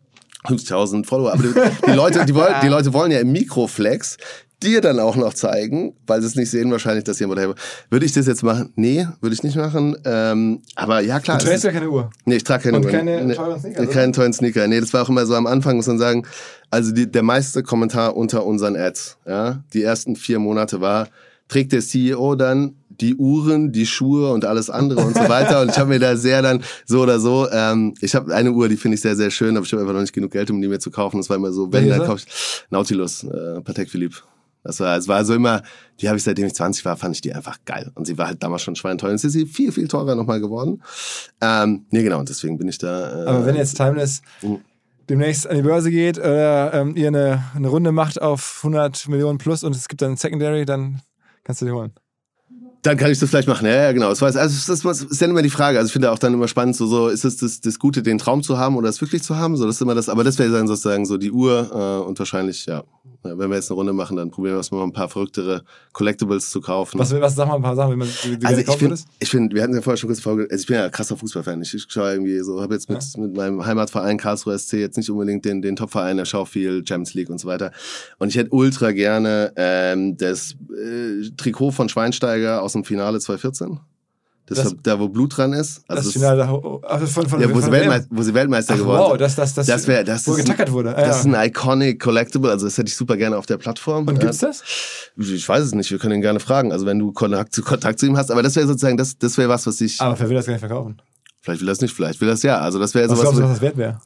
[SPEAKER 2] 50.000 Follower. Aber die, die, Leute, die, wollen, die Leute wollen ja im Mikroflex dir dann auch noch zeigen, weil sie es nicht sehen wahrscheinlich, dass jemand hey, Würde ich das jetzt machen? Nee, würde ich nicht machen. Ähm, aber ja, klar.
[SPEAKER 1] du trägst ja keine Uhr.
[SPEAKER 2] Nee, ich trage keine
[SPEAKER 1] Und
[SPEAKER 2] Uhren.
[SPEAKER 1] keine
[SPEAKER 2] nee,
[SPEAKER 1] teuren Sneaker,
[SPEAKER 2] nee? Keinen teuren Sneaker. Nee, das war auch immer so am Anfang, muss man sagen. Also die, der meiste Kommentar unter unseren Ads, ja, die ersten vier Monate war, trägt der CEO dann die Uhren, die Schuhe und alles andere und so weiter. Und ich habe mir da sehr dann so oder so, ähm, ich habe eine Uhr, die finde ich sehr, sehr schön, aber ich habe einfach noch nicht genug Geld, um die mir zu kaufen. Das war immer so, wenn, dann kaufe ich Nautilus, äh, Patek Philippe. Das war, es war so immer, die habe ich seitdem ich 20 war, fand ich die einfach geil. Und sie war halt damals schon schweinteuer. Und jetzt ist sie viel, viel teurer nochmal geworden. Ähm, nee, genau, und deswegen bin ich da. Äh,
[SPEAKER 1] Aber wenn jetzt Timeless
[SPEAKER 2] Mhm.
[SPEAKER 1] demnächst an die Börse geht oder ähm, ihr eine, eine Runde macht auf 100 Millionen plus und es gibt dann ein Secondary, dann kannst du die holen.
[SPEAKER 2] Dann kann ich das vielleicht machen. Ja, ja, genau. Das, weiß, also, das ist dann immer die Frage. Also ich finde auch dann immer spannend, so, so ist es das, das Gute, den Traum zu haben oder es wirklich zu haben? So, das ist immer das, aber das wäre dann sozusagen so die Uhr äh, und wahrscheinlich, ja, ja, wenn wir jetzt eine Runde machen, dann probieren wir es mal ein paar verrücktere Collectibles zu kaufen.
[SPEAKER 1] Was, was sag mal ein paar Sachen, wie man die, die
[SPEAKER 2] also ich
[SPEAKER 1] würdest?
[SPEAKER 2] ich finde, wir hatten ja vorher schon kurz vorgestellt, also ich bin ja krasser Fußballfan. Ich, ich schaue irgendwie so, habe jetzt mit, mit meinem Heimatverein Karlsruhe SC jetzt nicht unbedingt den, den Topverein, ich schaue viel Champions League und so weiter. Und ich hätte ultra gerne ähm, das äh, Trikot von Schweinsteiger aus dem Finale 2014. Das,
[SPEAKER 1] Das-
[SPEAKER 2] da, wo Blut dran ist.
[SPEAKER 1] Das
[SPEAKER 2] Also
[SPEAKER 1] Finale da- oh, also von, von,
[SPEAKER 2] ja, wo
[SPEAKER 1] von
[SPEAKER 2] sie? Weltmeister, wo sie Weltmeister
[SPEAKER 1] Ach,
[SPEAKER 2] geworden
[SPEAKER 1] wow,
[SPEAKER 2] sind.
[SPEAKER 1] das, das, das,
[SPEAKER 2] Das wäre, das
[SPEAKER 1] wo
[SPEAKER 2] ist,
[SPEAKER 1] getackert wurde. Ah,
[SPEAKER 2] das ist
[SPEAKER 1] ja.
[SPEAKER 2] ein iconic Collectible, also das hätte ich super gerne auf der Plattform.
[SPEAKER 1] Und gibt's das?
[SPEAKER 2] Ich weiß es nicht, wir können ihn gerne fragen. Also wenn du Kontakt zu, Kontakt zu ihm hast, aber das wäre sozusagen, das, das wäre was, was ich,
[SPEAKER 1] Aber wer will das gar nicht verkaufen?
[SPEAKER 2] vielleicht will er es nicht, vielleicht will es ja. Also das wäre
[SPEAKER 1] Was
[SPEAKER 2] sowas,
[SPEAKER 1] glaubst du, was das wert wäre?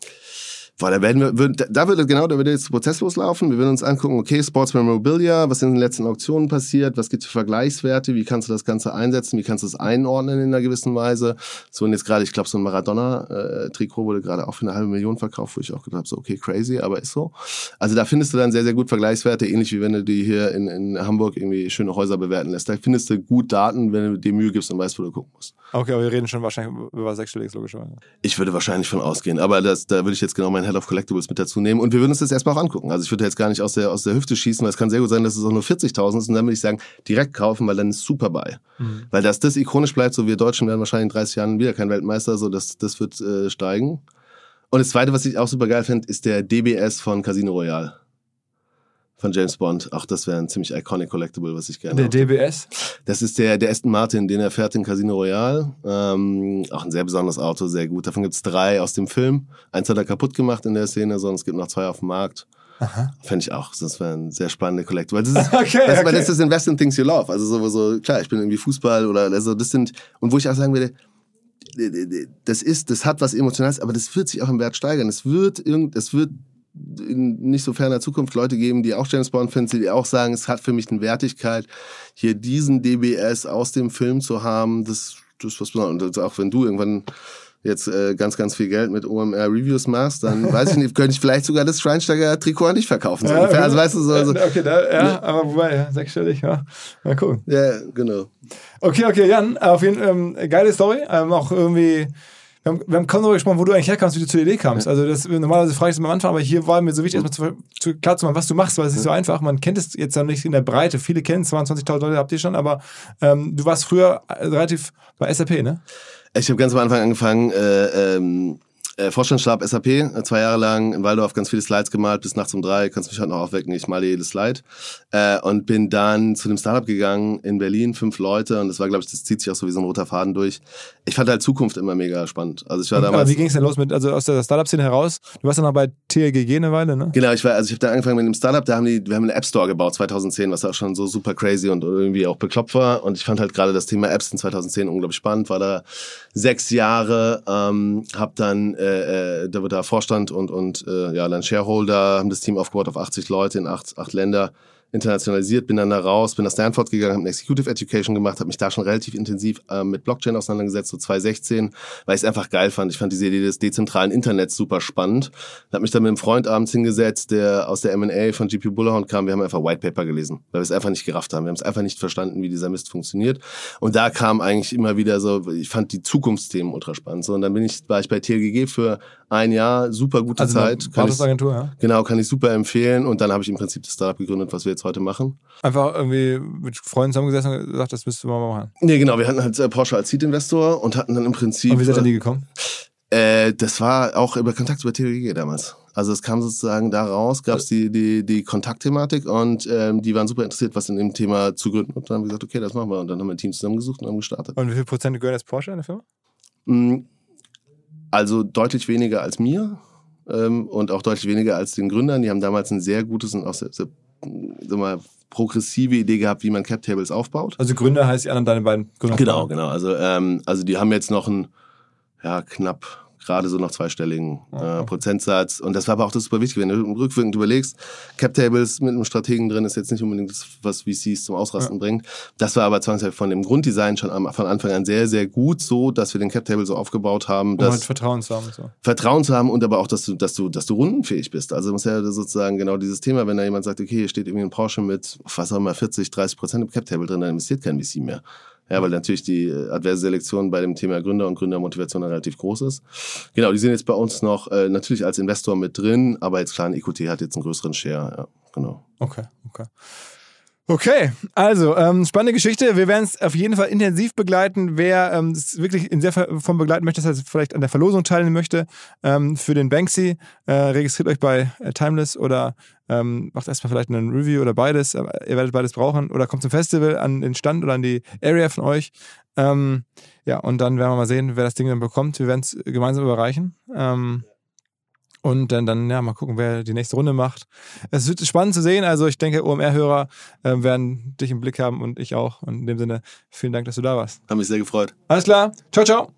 [SPEAKER 2] Boah, da werden wir, würd, da würde genau, da würde jetzt der Prozess loslaufen. Wir würden uns angucken, okay, Sports Memorabilia, was ist in den letzten Auktionen passiert, was gibt es für Vergleichswerte, wie kannst du das Ganze einsetzen, wie kannst du es einordnen in einer gewissen Weise. So und jetzt gerade, ich glaube, so ein Maradona-Trikot wurde gerade auch für eine halbe Million verkauft, wo ich auch gedacht habe, so okay, crazy, aber ist so. Also da findest du dann sehr, sehr gut Vergleichswerte, ähnlich wie wenn du die hier in, in Hamburg irgendwie schöne Häuser bewerten lässt. Da findest du gut Daten, wenn du dir Mühe gibst und weißt, wo du gucken musst.
[SPEAKER 1] Okay, aber wir reden schon wahrscheinlich über sechsstelliges, logischerweise.
[SPEAKER 2] Ich würde wahrscheinlich von ausgehen, aber das, da würde ich jetzt genau meinen Head of Collectibles mit dazu nehmen und wir würden uns das erstmal auch angucken. Also ich würde jetzt gar nicht aus der, aus der Hüfte schießen, weil es kann sehr gut sein, dass es auch nur 40.000 ist und dann würde ich sagen, direkt kaufen, weil dann ist super bei. Mhm. Weil dass das ikonisch bleibt, so wir Deutschen werden wahrscheinlich in 30 Jahren wieder kein Weltmeister, so das, das wird äh, steigen. Und das zweite, was ich auch super geil finde, ist der DBS von Casino Royale von James Bond. Auch das wäre ein ziemlich iconic Collectible, was ich gerne
[SPEAKER 1] Der DBS?
[SPEAKER 2] Das ist der, der Aston Martin, den er fährt in Casino Royale. Ähm, auch ein sehr besonderes Auto, sehr gut. Davon gibt's drei aus dem Film. Eins hat er kaputt gemacht in der Szene, sondern es gibt noch zwei auf dem Markt. Fände ich auch. Das wäre ein sehr spannende Collectible. Das ist,
[SPEAKER 1] Okay,
[SPEAKER 2] das,
[SPEAKER 1] okay.
[SPEAKER 2] das ist Invest in Things You Love. Also so, so, klar, ich bin irgendwie Fußball oder also das sind, und wo ich auch sagen würde, das ist, das hat was Emotionales, aber das wird sich auch im Wert steigern. Es wird irgend, es wird in nicht so ferner Zukunft Leute geben, die auch James Bond finden, die auch sagen, es hat für mich eine Wertigkeit, hier diesen DBS aus dem Film zu haben, das, das ist was Besonderes. Und auch wenn du irgendwann jetzt äh, ganz, ganz viel Geld mit OMR Reviews machst, dann weiß ich nicht, könnte ich vielleicht sogar das Schweinsteiger Trikot an dich verkaufen. So ungefähr. Also weißt du, so, so,
[SPEAKER 1] Okay, da, ja, aber wobei, ja, sechsstellig, ja. Mal gucken.
[SPEAKER 2] ja, genau.
[SPEAKER 1] Okay, okay, Jan, auf jeden Fall ähm, geile Story. Ähm, auch irgendwie, wir haben, wir haben kaum darüber gesprochen, wo du eigentlich herkamst, wie du zur Idee kamst. Also das normalerweise frage ich es am Anfang, aber hier war mir so wichtig, erstmal zu, zu, klar zu machen, was du machst, weil es ist nicht so einfach. Man kennt es jetzt noch nicht in der Breite. Viele kennen es, 22.000 Leute habt ihr schon, aber ähm, du warst früher äh, relativ bei SAP, ne?
[SPEAKER 2] Ich habe ganz am Anfang angefangen, äh, ähm, äh, Vorstandsstab SAP, zwei Jahre lang in Waldorf ganz viele Slides gemalt, bis nachts um drei, kannst mich heute noch aufwecken, ich male jedes Slide. Äh, und bin dann zu einem Startup gegangen in Berlin, fünf Leute, und das war, glaube ich, das zieht sich auch so wie so ein roter Faden durch. Ich fand halt Zukunft immer mega spannend. Also ich war
[SPEAKER 1] Und, aber
[SPEAKER 2] damals...
[SPEAKER 1] wie ging es denn los mit, also aus der Startup-Szene heraus? Du warst dann noch bei TLGG eine Weile, ne?
[SPEAKER 2] Genau, ich war, also ich habe da angefangen mit einem Startup, da haben die, wir haben einen App Store gebaut 2010, was auch schon so super crazy und irgendwie auch bekloppt war. Und ich fand halt gerade das Thema Apps in 2010 unglaublich spannend, war da sechs Jahre, ähm, habe dann, äh, äh, da wird da Vorstand und und äh, ja dann Shareholder, haben das Team aufgebaut auf 80 Leute in acht, acht Länder internationalisiert, bin dann da raus, bin nach Stanford gegangen, habe eine Executive Education gemacht, habe mich da schon relativ intensiv äh, mit Blockchain auseinandergesetzt, so 2016, weil ich es einfach geil fand. Ich fand diese Idee des dezentralen Internets super spannend. Habe mich dann mit einem Freund abends hingesetzt, der aus der M&A von GP Bullhorn kam. Wir haben einfach White Paper gelesen, weil wir es einfach nicht gerafft haben. Wir haben es einfach nicht verstanden, wie dieser Mist funktioniert. Und da kam eigentlich immer wieder so, ich fand die Zukunftsthemen ultra spannend. So, und dann bin ich, war ich bei TLGG für ein Jahr, super gute
[SPEAKER 1] Also
[SPEAKER 2] Zeit. Kann ich,
[SPEAKER 1] Wartungsagentur, ja.
[SPEAKER 2] genau, kann ich super empfehlen. Und dann habe ich im Prinzip das Startup gegründet, was wir jetzt heute machen.
[SPEAKER 1] Einfach irgendwie mit Freunden zusammengesessen und gesagt, das müsstest du mal machen.
[SPEAKER 2] Nee, genau, wir hatten halt äh, Porsche als Seed-Investor und hatten dann im Prinzip.
[SPEAKER 1] Und wie seid ihr die gekommen?
[SPEAKER 2] Äh, das war auch über Kontakt über TLG damals. Also es kam sozusagen da raus, gab es die, die, die Kontaktthematik und ähm, die waren super interessiert, was in dem Thema zu gründen. Und dann haben wir gesagt, okay, das machen wir. Und dann haben wir ein Team zusammengesucht und haben gestartet.
[SPEAKER 1] Und wie viel Prozent gehören jetzt Porsche in der Firma?
[SPEAKER 2] Mm, Also deutlich weniger als mir ähm, und auch deutlich weniger als den Gründern. Die haben damals ein sehr gutes und auch sehr, sehr sag mal, progressive Idee gehabt, wie man Cap Tables aufbaut.
[SPEAKER 1] Also Gründer heißt die anderen deine beiden Gründer.
[SPEAKER 2] Genau, genau. Also, ähm, also die haben jetzt noch einen, ja, knapp gerade so noch zweistelligen äh, Prozentsatz. Und das war aber auch das super wichtig, wenn du rückwirkend überlegst, Cap Tables mit einem Strategen drin ist jetzt nicht unbedingt das, was VCs zum Ausrasten bringt. Das war aber zwangsläufig von dem Grunddesign schon am, von Anfang an sehr, sehr gut so, dass wir den Cap Table so aufgebaut haben,
[SPEAKER 1] Um
[SPEAKER 2] dass
[SPEAKER 1] halt Vertrauen zu haben. und So.
[SPEAKER 2] Vertrauen zu haben und aber auch, dass du, dass du, dass du rundenfähig bist. Also muss ja sozusagen genau dieses Thema, wenn da jemand sagt, okay, hier steht irgendwie ein Porsche mit, was auch immer, 40, 30 Prozent im Cap-Table drin, dann investiert kein VC mehr. Ja, weil natürlich die äh, adverse Selektion bei dem Thema Gründer und Gründermotivation relativ groß ist. Genau, die sind jetzt bei uns noch äh, natürlich als Investor mit drin, aber jetzt klar, EQT hat jetzt einen größeren Share. Ja, genau.
[SPEAKER 1] Okay, okay. Okay, also ähm, spannende Geschichte. Wir werden es auf jeden Fall intensiv begleiten. Wer ähm, das wirklich in sehr Form begleiten möchte, das heißt vielleicht an der Verlosung teilnehmen möchte ähm, für den Banksy, äh, registriert euch bei äh, Timeless oder ähm, macht erstmal vielleicht einen Review oder beides. Aber ihr werdet beides brauchen oder kommt zum Festival an den Stand oder an die Area von euch. Ähm, ja, und dann werden wir mal sehen, wer das Ding dann bekommt. Wir werden es gemeinsam überreichen. Ähm, und dann, dann, ja, mal gucken, wer die nächste Runde macht. Es wird spannend zu sehen. Also ich denke, OMR-Hörer äh, werden dich im Blick haben und ich auch. Und in dem Sinne, vielen Dank, dass du da warst.
[SPEAKER 2] Hat mich sehr gefreut.
[SPEAKER 1] Alles klar. Ciao, ciao.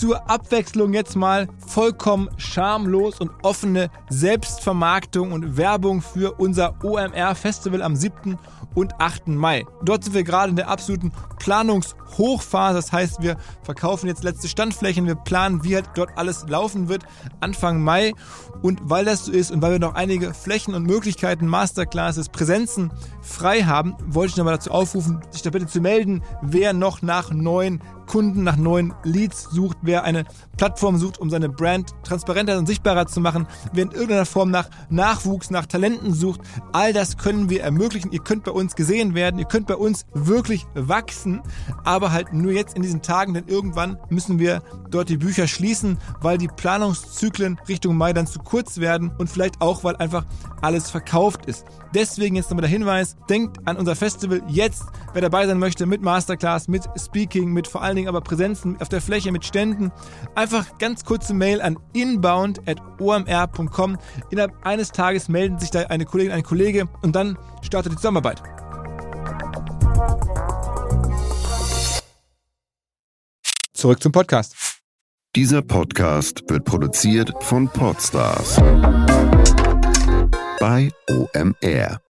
[SPEAKER 1] zur Abwechslung jetzt mal vollkommen schamlos und offene Selbstvermarktung und Werbung für unser OMR Festival am 7. und 8. Mai. Dort sind wir gerade in der absoluten Planungshochphase. Das heißt, wir verkaufen jetzt letzte Standflächen, wir planen, wie halt dort alles laufen wird Anfang Mai. Und weil das so ist und weil wir noch einige Flächen und Möglichkeiten, Masterclasses, Präsenzen frei haben, wollte ich nochmal dazu aufrufen, sich da bitte zu melden, wer noch nach neuen Kunden, nach neuen Leads sucht, wer eine Plattform sucht, um seine Brand transparenter und sichtbarer zu machen, wer in irgendeiner Form nach Nachwuchs, nach Talenten sucht. All das können wir ermöglichen. Ihr könnt bei uns gesehen werden, ihr könnt bei uns wirklich wachsen, aber halt nur jetzt in diesen Tagen, denn irgendwann müssen wir dort die Bücher schließen, weil die Planungszyklen Richtung Mai dann zu kurz werden und vielleicht auch, weil einfach alles verkauft ist. Deswegen jetzt nochmal der Hinweis, denkt an unser Festival jetzt, wer dabei sein möchte, mit Masterclass, mit Speaking, mit vor allen Dingen aber Präsenzen auf der Fläche, mit Ständen. Einfach ganz kurze Mail an inbound.omr.com. Innerhalb eines Tages melden sich da eine Kollegin, ein Kollege und dann startet die Zusammenarbeit. Zurück zum Podcast.
[SPEAKER 3] Dieser Podcast wird produziert von Podstars bei OMR.